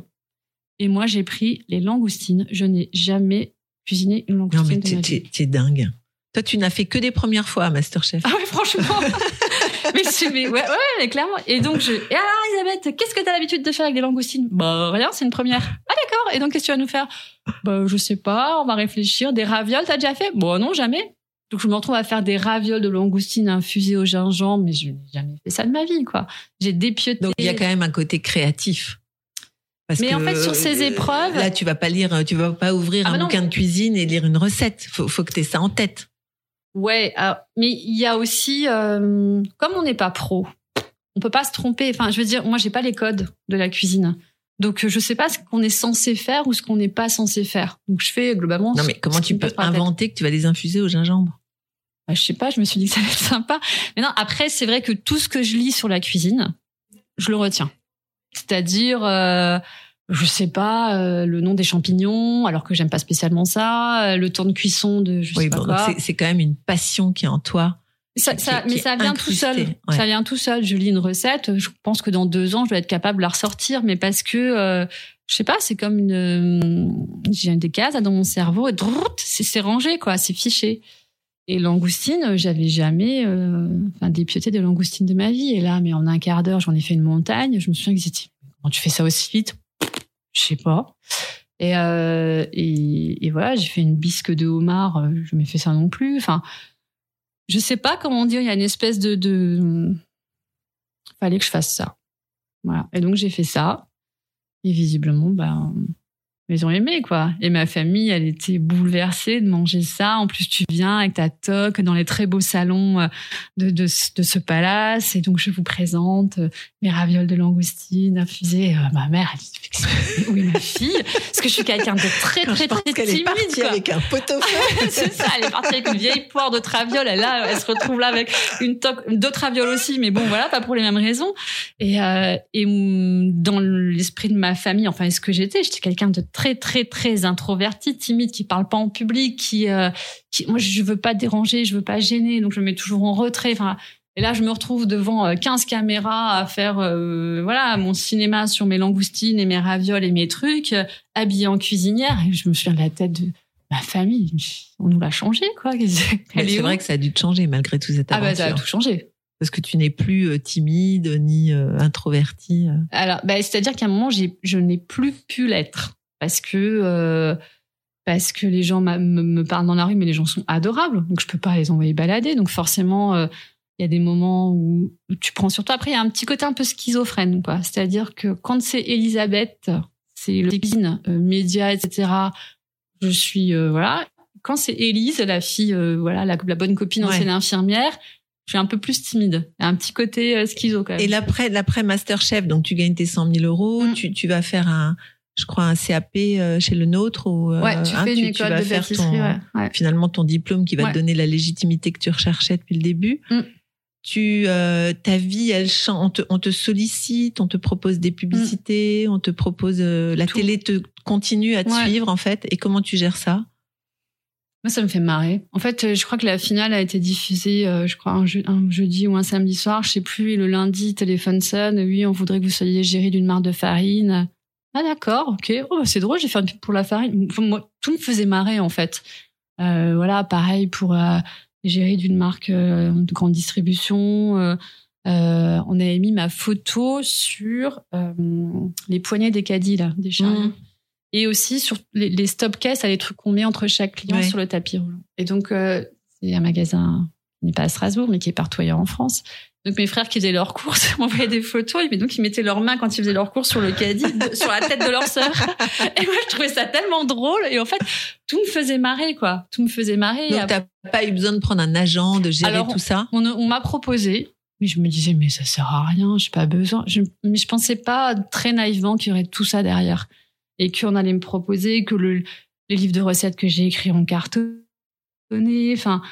et moi j'ai pris les langoustines. Je n'ai jamais cuisiné une Non, langoustine mais de t'es, dingue. Toi, tu n'as fait que des premières fois à Masterchef. Ah ouais, franchement. mais c'est mais ouais, ouais, mais clairement. Et donc je. Et alors Elisabeth, qu'est-ce que t'as l'habitude de faire avec des langoustines? Bah rien, c'est une première. Ah d'accord. Et donc qu'est-ce que tu vas nous faire? Bah je sais pas. On va réfléchir. Des ravioles, t'as déjà fait? Bon non, jamais. Donc je me retrouve à faire des ravioles de langoustines infusées au gingembre, mais je n'ai jamais fait ça de ma vie, quoi. J'ai dépioté. Donc, il y a quand même un côté créatif. Parce Mais que, en fait, sur ces euh, épreuves- Là, tu vas pas lire, tu vas pas ouvrir Ah un bah non. bouquin de cuisine et lire une recette. Faut, faut que tu aies ça en tête. Ouais, alors, mais il y a aussi, euh, comme on n'est pas pro, on peut pas se tromper. Enfin, je veux dire, moi, j'ai pas les codes de la cuisine. Donc, euh, je sais pas ce qu'on est censé faire ou ce qu'on n'est pas censé faire. Donc, je fais globalement. Non, mais comment tu peux inventer que tu vas les infuser au gingembre? Bah, Je sais pas, je me suis dit que ça allait être sympa. Mais non, après, c'est vrai que tout ce que je lis sur la cuisine, je le retiens. C'est-à-dire, euh, je sais pas, euh, le nom des champignons, alors que j'aime pas spécialement ça, euh, le temps de cuisson de je sais Oui, pas bon, quoi. c'est, c'est quand même une passion qui est en toi. Ça, ça- mais ça vient tout seul. ouais. Ça vient tout seul. Je lis une recette. Je pense que dans deux ans, je vais être capable de la ressortir. Mais parce que, euh, je sais pas, c'est comme une, euh, j'ai des cases là, dans mon cerveau et c'est rangé quoi, c'est fiché. Et langoustine, j'avais jamais, euh, enfin, des langoustines de ma vie. Et là, mais en un quart d'heure, j'en ai fait une montagne. Je me souviens que c'était, comment tu fais ça aussi vite? Je sais pas. Et, et, et, voilà, j'ai fait une bisque de homard. Je m'ai fait ça non plus. Enfin, je sais pas comment dire. Il y a une espèce de, de... fallait que je fasse ça. Voilà. Et donc j'ai fait ça. Et visiblement, ben, ils ont aimé quoi. Et ma famille, elle était bouleversée de manger ça. En plus, tu viens avec ta toque dans les très beaux salons euh, de, de, de ce palace. Et donc, je vous présente euh, mes ravioles de langoustine infusées. Euh, ma mère, elle dit oui ma fille Parce que je suis quelqu'un de très très très, très timide. Elle est partie avec un pot C'est ça. Elle est partie avec une vieille poire de traviole. Et là, elle se retrouve là avec une toque d'autres ravioles aussi. Mais bon, voilà, pas pour les mêmes raisons. Et, euh, et dans l'esprit de ma famille, enfin, est-ce que j'étais? J'étais quelqu'un de très très très introverti, timide, qui parle pas en public, qui, euh, qui moi je veux pas déranger, je veux pas gêner, donc je me mets toujours en retrait. Enfin, et là je me retrouve devant 15 euh, caméras à faire euh, voilà mon cinéma sur mes langoustines et mes ravioles et mes trucs, habillée en cuisinière. Et je me souviens de la tête de ma famille. On nous l'a changé quoi. C'est vrai que ça a dû te changer malgré tout cette aventure. Ah bah ça a tout changé parce que tu n'es plus timide ni introverti. Alors, bah, c'est-à-dire qu'à un moment, je n'ai plus pu l'être parce que euh, parce que les gens me, parlent dans la rue, mais les gens sont adorables, donc je peux pas les envoyer balader. Donc forcément, euh, il y a des moments où tu prends sur toi. Après, il y a un petit côté un peu schizophrène, quoi. C'est-à-dire que quand c'est Elisabeth, c'est le cuisine, euh, média, etc. Je suis voilà. Quand c'est Élise, la fille, voilà, la, bonne copine ancienne infirmière, je suis un peu plus timide. Il y a un petit côté schizo quand même. Et l'après, l'après Masterchef, donc tu gagnes tes 100 000 euros, mm. tu, tu vas faire un, je crois, un CAP euh, chez le nôtre ou ouais, tu euh, hein, fais une école vas de faire ton, finalement ton diplôme qui va te donner la légitimité que tu recherchais depuis le début. Mm. Tu, euh, ta vie, elle change. On te, on te, sollicite, on te propose des publicités, mm. on te propose la télé te continue à te suivre en fait. Et comment tu gères ça? Moi, ça me fait marrer. En fait, je crois que la finale a été diffusée, je crois, un, un, jeudi ou un samedi soir, je sais plus. Et le lundi, téléphone sonne. Oui, on voudrait que vous soyez géré d'une marque de farine. Ah d'accord, ok. Oh, c'est drôle, j'ai fait une pub pour la farine. moi, tout me faisait marrer en fait. Euh, voilà, pareil pour euh, gérer d'une marque euh, de grande distribution. On avait mis ma photo sur les poignées des caddies là, des chariots. Mmh. Et aussi sur les, les stop caisses, les trucs qu'on met entre chaque client sur le tapis roulant. Et donc, c'est un magasin qui n'est pas à Strasbourg, mais qui est partout ailleurs en France. Donc mes frères qui faisaient leurs courses m'envoyaient des photos et donc ils mettaient leurs mains quand ils faisaient leurs courses sur le caddie, sur la tête de leur sœur. Et moi je trouvais ça tellement drôle et en fait tout me faisait marrer quoi, tout me faisait marrer. Donc t'as pas eu besoin de prendre un agent, de gérer tout ça On, on m'a proposé, mais je me disais mais ça sert à rien, j'ai pas besoin. Je, mais je pensais pas très naïvement qu'il y aurait tout ça derrière et qu'on allait me proposer que le, les livres de recettes que j'ai écrits en cartonné, enfin.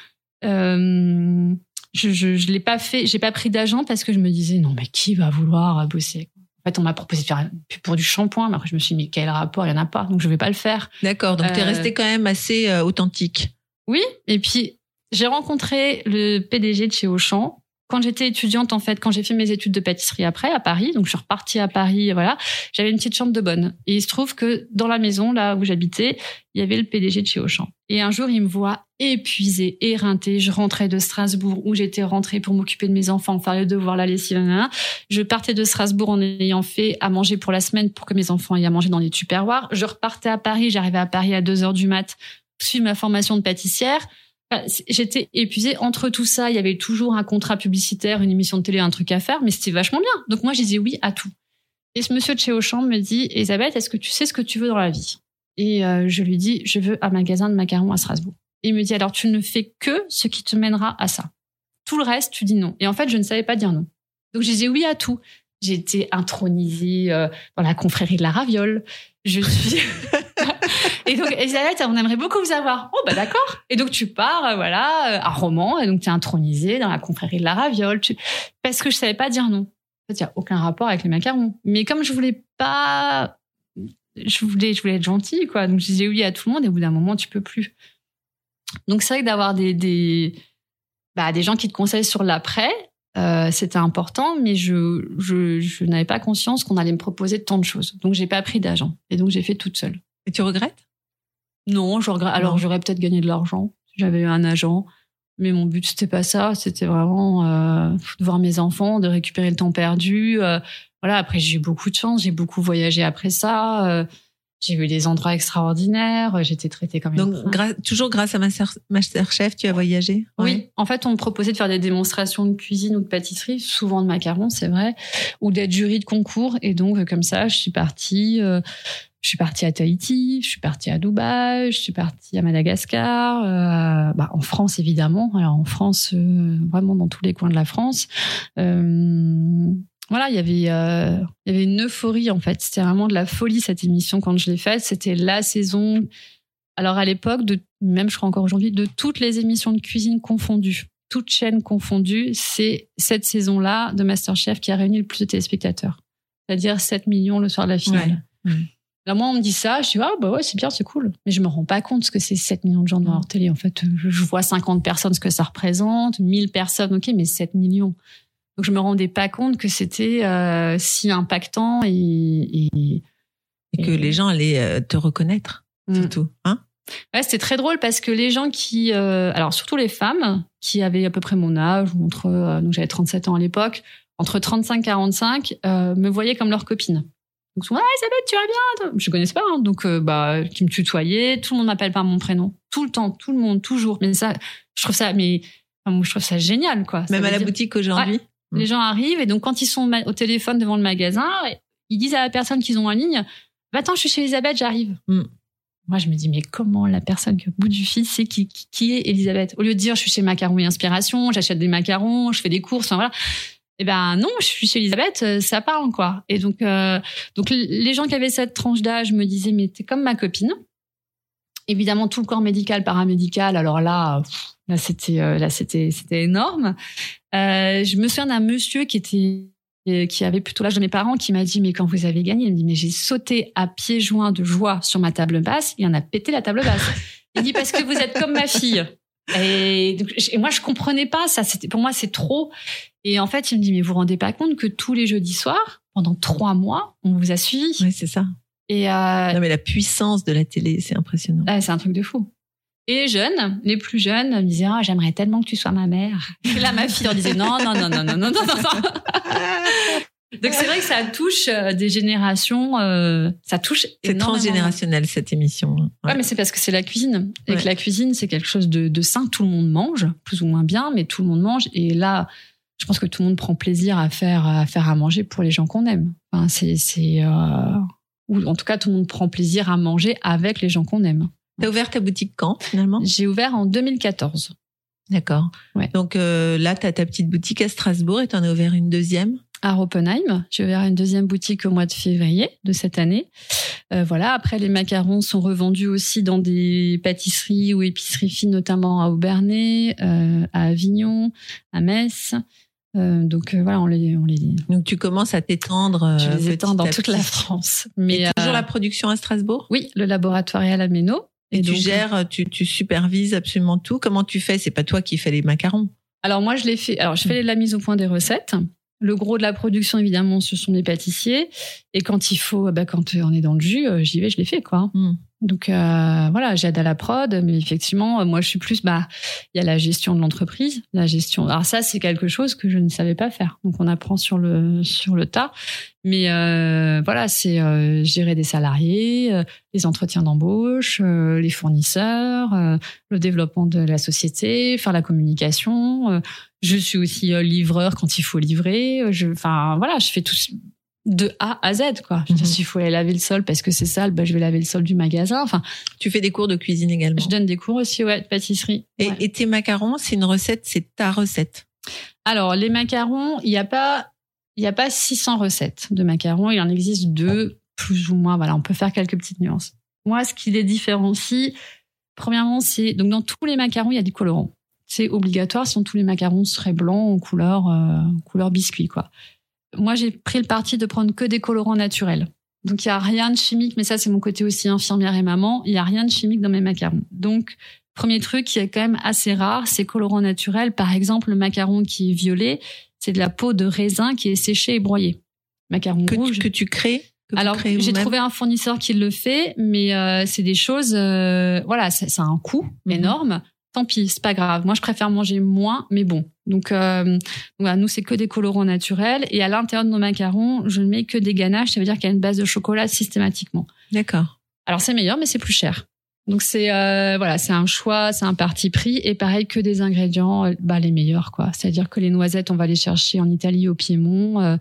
Euh, je, je, je l'ai pas fait, j'ai pas pris d'agent parce que je me disais non mais qui va vouloir bosser? En fait, on m'a proposé de faire pour du shampoing, mais après je me suis dit mais quel rapport? Il y en a pas, donc je vais pas le faire. D'accord, donc tu es euh, resté quand même assez euh, authentique. Oui, et puis j'ai rencontré le PDG de chez Auchan quand j'étais étudiante, en fait, quand j'ai fait mes études de pâtisserie après à Paris, donc je suis repartie à Paris, voilà, j'avais une petite chambre de bonne. Et il se trouve que dans la maison là où j'habitais, il y avait le PDG de chez Auchan. Et un jour, il me voit épuisée, éreintée. Je rentrais de Strasbourg où j'étais rentrée pour m'occuper de mes enfants, faire le devoir, la lessive, Je partais de Strasbourg en ayant fait à manger pour la semaine pour que mes enfants aient à manger dans des tupperwares. Je repartais à Paris, j'arrivais à Paris à 2 heures du mat, suivre ma formation de pâtissière J'étais épuisée. Entre tout ça, il y avait toujours un contrat publicitaire, une émission de télé, un truc à faire, mais c'était vachement bien. Donc moi, j'ai dit oui à tout. Et ce monsieur de chez Auchan me dit, Elisabeth, est-ce que tu sais ce que tu veux dans la vie? Et euh, je lui dis, je veux un magasin de macarons à Strasbourg. Et il me dit, alors tu ne fais que ce qui te mènera à ça. Tout le reste, tu dis non. Et en fait, je ne savais pas dire non. Donc j'ai dit oui à tout. J'ai été intronisée euh, dans la confrérie de la raviole. Je suis. et donc, Elisabeth, on aimerait beaucoup vous avoir. Oh, bah d'accord. Et donc, tu pars, euh, voilà, à Roman, et donc tu es intronisée dans la confrérie de la raviole. Parce que je savais pas dire non. En fait, il n'y a aucun rapport avec les macarons. Mais comme je voulais pas. Je voulais, je voulais être gentille, quoi. Donc, je disais oui à tout le monde, et au bout d'un moment, tu peux plus. Donc, c'est vrai que d'avoir des, des, bah, des gens qui te conseillent sur l'après, euh, c'était important, mais je, je, je n'avais pas conscience qu'on allait me proposer tant de choses. Donc, j'ai pas pris d'agent. Et donc, j'ai fait toute seule. Et tu regrettes? Non, je regrette. Alors, j'aurais peut-être gagné de l'argent si j'avais eu un agent. Mais mon but, c'était pas ça. C'était vraiment euh, de voir mes enfants, de récupérer le temps perdu. Euh, voilà. Après, j'ai eu beaucoup de chance. J'ai beaucoup voyagé après ça. Euh, j'ai vu des endroits extraordinaires. J'étais traitée comme une Donc, gra- toujours grâce à Master, Masterchef, tu as voyagé? Oui, en fait, on me proposait de faire des démonstrations de cuisine ou de pâtisserie, souvent de macarons, c'est vrai, ou d'être jury de concours. Et donc, euh, comme ça, je suis partie. euh, je suis partie à Tahiti, je suis partie à Dubaï, je suis partie à Madagascar, euh, bah, en France évidemment. Alors en France, euh, vraiment dans tous les coins de la France. Euh, voilà, il y avait, une euphorie en fait. C'était vraiment de la folie cette émission quand je l'ai faite. C'était la saison. Alors à l'époque, même je crois encore aujourd'hui, de toutes les émissions de cuisine confondues, toutes chaînes confondues, c'est cette saison-là de MasterChef qui a réuni le plus de téléspectateurs. C'est-à-dire 7 millions le soir de la finale. Mm. Là, moi, on me dit ça, je dis, ah, bah ouais, c'est bien, c'est cool. Mais je me rends pas compte ce que c'est 7 millions de gens devant Mm. leur télé. En fait, je vois 50 personnes, ce que ça représente, 1000 personnes, ok, mais 7 millions. Donc, je me rendais pas compte que c'était euh, si impactant et. et- Et que Et- les gens allaient euh, te reconnaître, Mm. surtout. Hein? Ouais, c'était très drôle parce que les gens qui, euh, alors surtout les femmes qui avaient à peu près mon âge, ou entre, euh, donc j'avais 37 ans à l'époque, entre 35 et 45, euh, me voyaient comme leur copine. Donc souvent, ah Isabelle, tu vas bien? Je connaissais pas, hein. donc euh, bah qui me tutoyait. Tout le monde m'appelle par mon prénom, tout le temps, tout le monde, toujours. Mais ça, je trouve ça, mais enfin, je trouve ça génial, quoi. Ça Même à la dire- boutique aujourd'hui les gens arrivent et donc quand ils sont au téléphone devant le magasin, ils disent à la personne qu'ils ont en ligne bah, Attends, je suis chez Elisabeth, j'arrive. Mm. Moi, je me dis Mais comment la personne au bout du fil sait qui, qui, qui est Elisabeth? Au lieu de dire Je suis chez Macarons et Inspiration, j'achète des macarons, je fais des courses, enfin voilà. Eh ben non, je suis chez Elisabeth, euh, ça parle quoi. Et donc, euh, donc les gens qui avaient cette tranche d'âge me disaient mais t'es comme ma copine. Évidemment tout le corps médical, paramédical. Alors là, là c'était euh, là c'était c'était énorme. Je me souviens d'un monsieur qui était qui avait plutôt l'âge de mes parents qui m'a dit mais quand vous avez gagné, il me dit mais j'ai sauté à pieds joints de joie sur ma table basse, il en a pété la table basse. Il dit parce que vous êtes comme ma fille. Et, et moi je comprenais pas ça. C'était pour moi c'est trop. Et en fait, il me dit, mais vous vous rendez pas compte que tous les jeudis soirs, pendant trois mois, on vous a suivi. Oui, c'est ça. Et euh, non, mais la puissance de la télé, c'est impressionnant. C'est un truc de fou. Et les jeunes, les plus jeunes, me disaient Ah, j'aimerais tellement que tu sois ma mère. Et là, ma fille leur disait non, non, non, non, non, non, non, non. Donc c'est vrai que ça touche euh, des générations, euh, ça touche. C'est transgénérationnel cette émission. Ouais, mais c'est parce que c'est la cuisine et que la cuisine c'est quelque chose de, de sain. Tout le monde mange, plus ou moins bien, mais tout le monde mange. Et là, je pense que tout le monde prend plaisir à faire à, faire à manger pour les gens qu'on aime. Enfin, c'est, c'est, euh, ou en tout cas, tout le monde prend plaisir à manger avec les gens qu'on aime. T'as ouvert ta boutique quand, finalement? J'ai ouvert en 2014. D'accord. Ouais. Donc euh, là, tu as ta petite boutique à Strasbourg et tu en as ouvert une deuxième? à Oppenheim. J'ai ouvert une deuxième boutique au mois de février de cette année. Euh, voilà. Après, les macarons sont revendus aussi dans des pâtisseries ou épiceries fines, notamment à Aubernay, euh, à Avignon, à Metz. Euh, donc euh, voilà, on les, on les, Donc tu commences à t'étendre. euh, je les petit éteins dans toute la France. Mais toujours euh, la production à Strasbourg? oui, le laboratoire est à la Méno. Et, tu donc, gères, tu, tu supervises absolument tout. Comment tu fais? C'est pas toi qui fais les macarons. Alors moi, je l'ai fait. Alors je fais la mise au point des recettes. Le gros de la production, évidemment, ce sont les pâtissiers. Et quand il faut, bah, quand on est dans le jus, euh, j'y vais, je les fais, quoi. Hmm. Donc euh, voilà, j'aide à la prod, mais effectivement, euh, moi, je suis plus, bah, il y a la gestion de l'entreprise, la gestion. Alors ça, c'est quelque chose que je ne savais pas faire. Donc on apprend sur le sur le tas. Mais euh, voilà, c'est euh, gérer des salariés, euh, les entretiens d'embauche, les fournisseurs, le développement de la société, faire la communication. je suis aussi livreur quand il faut livrer. enfin voilà, je fais tout de A à Z quoi. Je veux dire, Mhm. S'il faut aller laver le sol parce que c'est sale, bah, je vais laver le sol du magasin. Enfin, Tu fais des cours de cuisine également. je donne des cours aussi, ouais, de pâtisserie. Et, Ouais. et tes macarons, c'est une recette, c'est ta recette. Alors, les macarons, il n'y a pas, il y a pas 600 recettes de macarons. Il en existe deux, plus ou moins. Voilà, on peut faire quelques petites nuances. Moi, ce qui les différencie, premièrement, c'est, donc dans tous les macarons, il y a du colorant. C'est obligatoire, sinon tous les macarons seraient blancs en couleur, euh, couleur biscuit, quoi. Moi, j'ai pris le parti de prendre que des colorants naturels. Donc, il n'y a rien de chimique, mais ça, c'est mon côté aussi infirmière et maman. Il n'y a rien de chimique dans mes macarons. Donc, premier truc qui est quand même assez rare, c'est colorant naturel. Par exemple, le macaron qui est violet, c'est de la peau de raisin qui est séchée et broyée. Macaron Que, rouge. tu, que tu crées que Alors, j'ai trouvé un fournisseur qui le fait, mais euh, c'est des choses, euh, voilà, ça, ça a un coût Mhm. énorme. Tant pis, c'est pas grave. Moi, je préfère manger moins, mais bon. Donc, euh, voilà, nous, c'est que des colorants naturels. Et à l'intérieur de nos macarons, je ne mets que des ganaches. Ça veut dire qu'il y a une base de chocolat systématiquement. D'accord. Alors c'est meilleur, mais c'est plus cher. Donc c'est euh, voilà, c'est un choix, c'est un parti pris et pareil que des ingrédients, euh, bah les meilleurs quoi. C'est-à-dire que les noisettes, on va les chercher en Italie au Piémont, euh,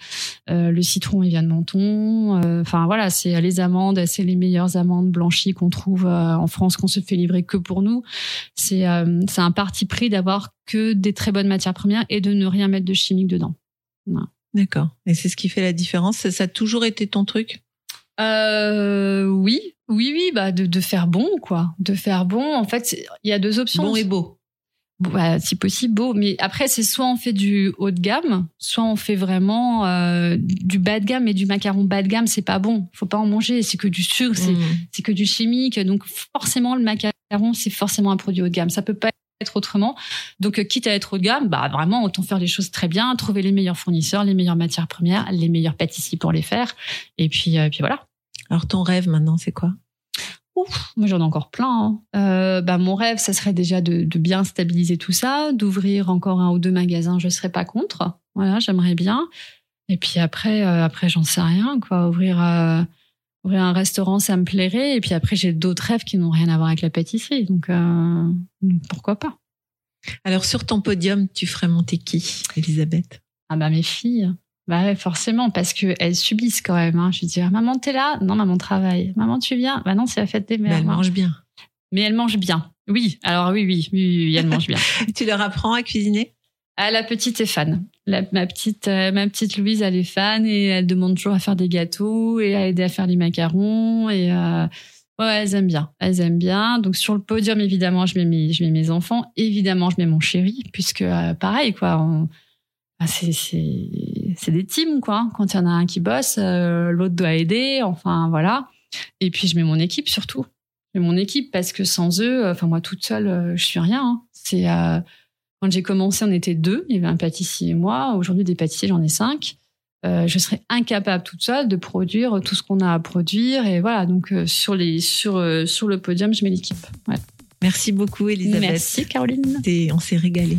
le citron il vient de Menton. Enfin voilà, c'est les amandes, c'est les meilleures amandes blanchies qu'on trouve en France, qu'on se fait livrer que pour nous. C'est c'est un parti pris d'avoir que des très bonnes matières premières et de ne rien mettre de chimique dedans. D'accord. Et c'est ce qui fait la différence. Ça a toujours été ton truc? Euh, oui, oui, oui, bah de, de faire bon, quoi. De faire bon. En fait, il y a deux options. Bon et beau. Bah, si possible beau. Mais après, c'est soit on fait du haut de gamme, soit on fait vraiment euh, du bas de gamme. Mais du macaron bas de gamme, c'est pas bon. Faut pas en manger. C'est que du sucre, c'est mmh. que du chimique. Donc forcément, le macaron, c'est forcément un produit haut de gamme. Ça peut pas être autrement. Donc, euh, quitte à être haut de gamme, bah vraiment, autant faire les choses très bien, trouver les meilleurs fournisseurs, les meilleures matières premières, les meilleurs pâtissiers pour les faire. Et puis, euh, puis voilà. Alors, ton rêve maintenant, c'est quoi? Ouf, moi j'en ai encore plein. Hein. Euh, bah, mon rêve, ça serait déjà de, bien stabiliser tout ça, d'ouvrir encore un ou deux magasins. Je serais pas contre. Voilà, j'aimerais bien. Et puis après, après j'en sais rien. Quoi, ouvrir, ouvrir un restaurant, ça me plairait. Et puis après, j'ai d'autres rêves qui n'ont rien à voir avec la pâtisserie. Donc pourquoi pas? Alors sur ton podium, tu ferais monter qui, Elisabeth? Ah bah mes filles. Bah forcément, parce que elles subissent quand même. Hein. Je dis, maman, t'es là? Non, maman travaille. Maman, tu viens? Bah non, c'est la fête des mères. Mais elles mangent bien. Mais elles mangent bien. Oui, alors oui, oui, oui, oui elles mangent bien. tu leur apprends à cuisiner? Ah, la petite est fan. ma petite, euh, ma petite Louise, elle est fan et elle demande toujours à faire des gâteaux et à aider à faire les macarons et euh, Ouais, elles aiment bien. Elles aiment bien. Donc sur le podium, évidemment, je mets mes, je mets mes enfants. Évidemment, je mets mon chéri, puisque euh, pareil, quoi. C'est, c'est, c'est des teams, quoi. Quand il y en a un qui bosse, euh, l'autre doit aider. Enfin, voilà. Et puis je mets mon équipe surtout. Je mets mon équipe parce que sans eux, enfin moi toute seule, euh, je suis rien. Hein. C'est quand j'ai commencé, on était deux. Il y avait un pâtissier et moi. Aujourd'hui, des pâtissiers, j'en ai cinq. Euh, je serais incapable toute seule de produire tout ce qu'on a à produire. Et voilà, donc euh, sur, les, sur, euh, sur le podium, je mets l'équipe. Merci beaucoup, Elisabeth. Merci, Caroline. on s'est régalé.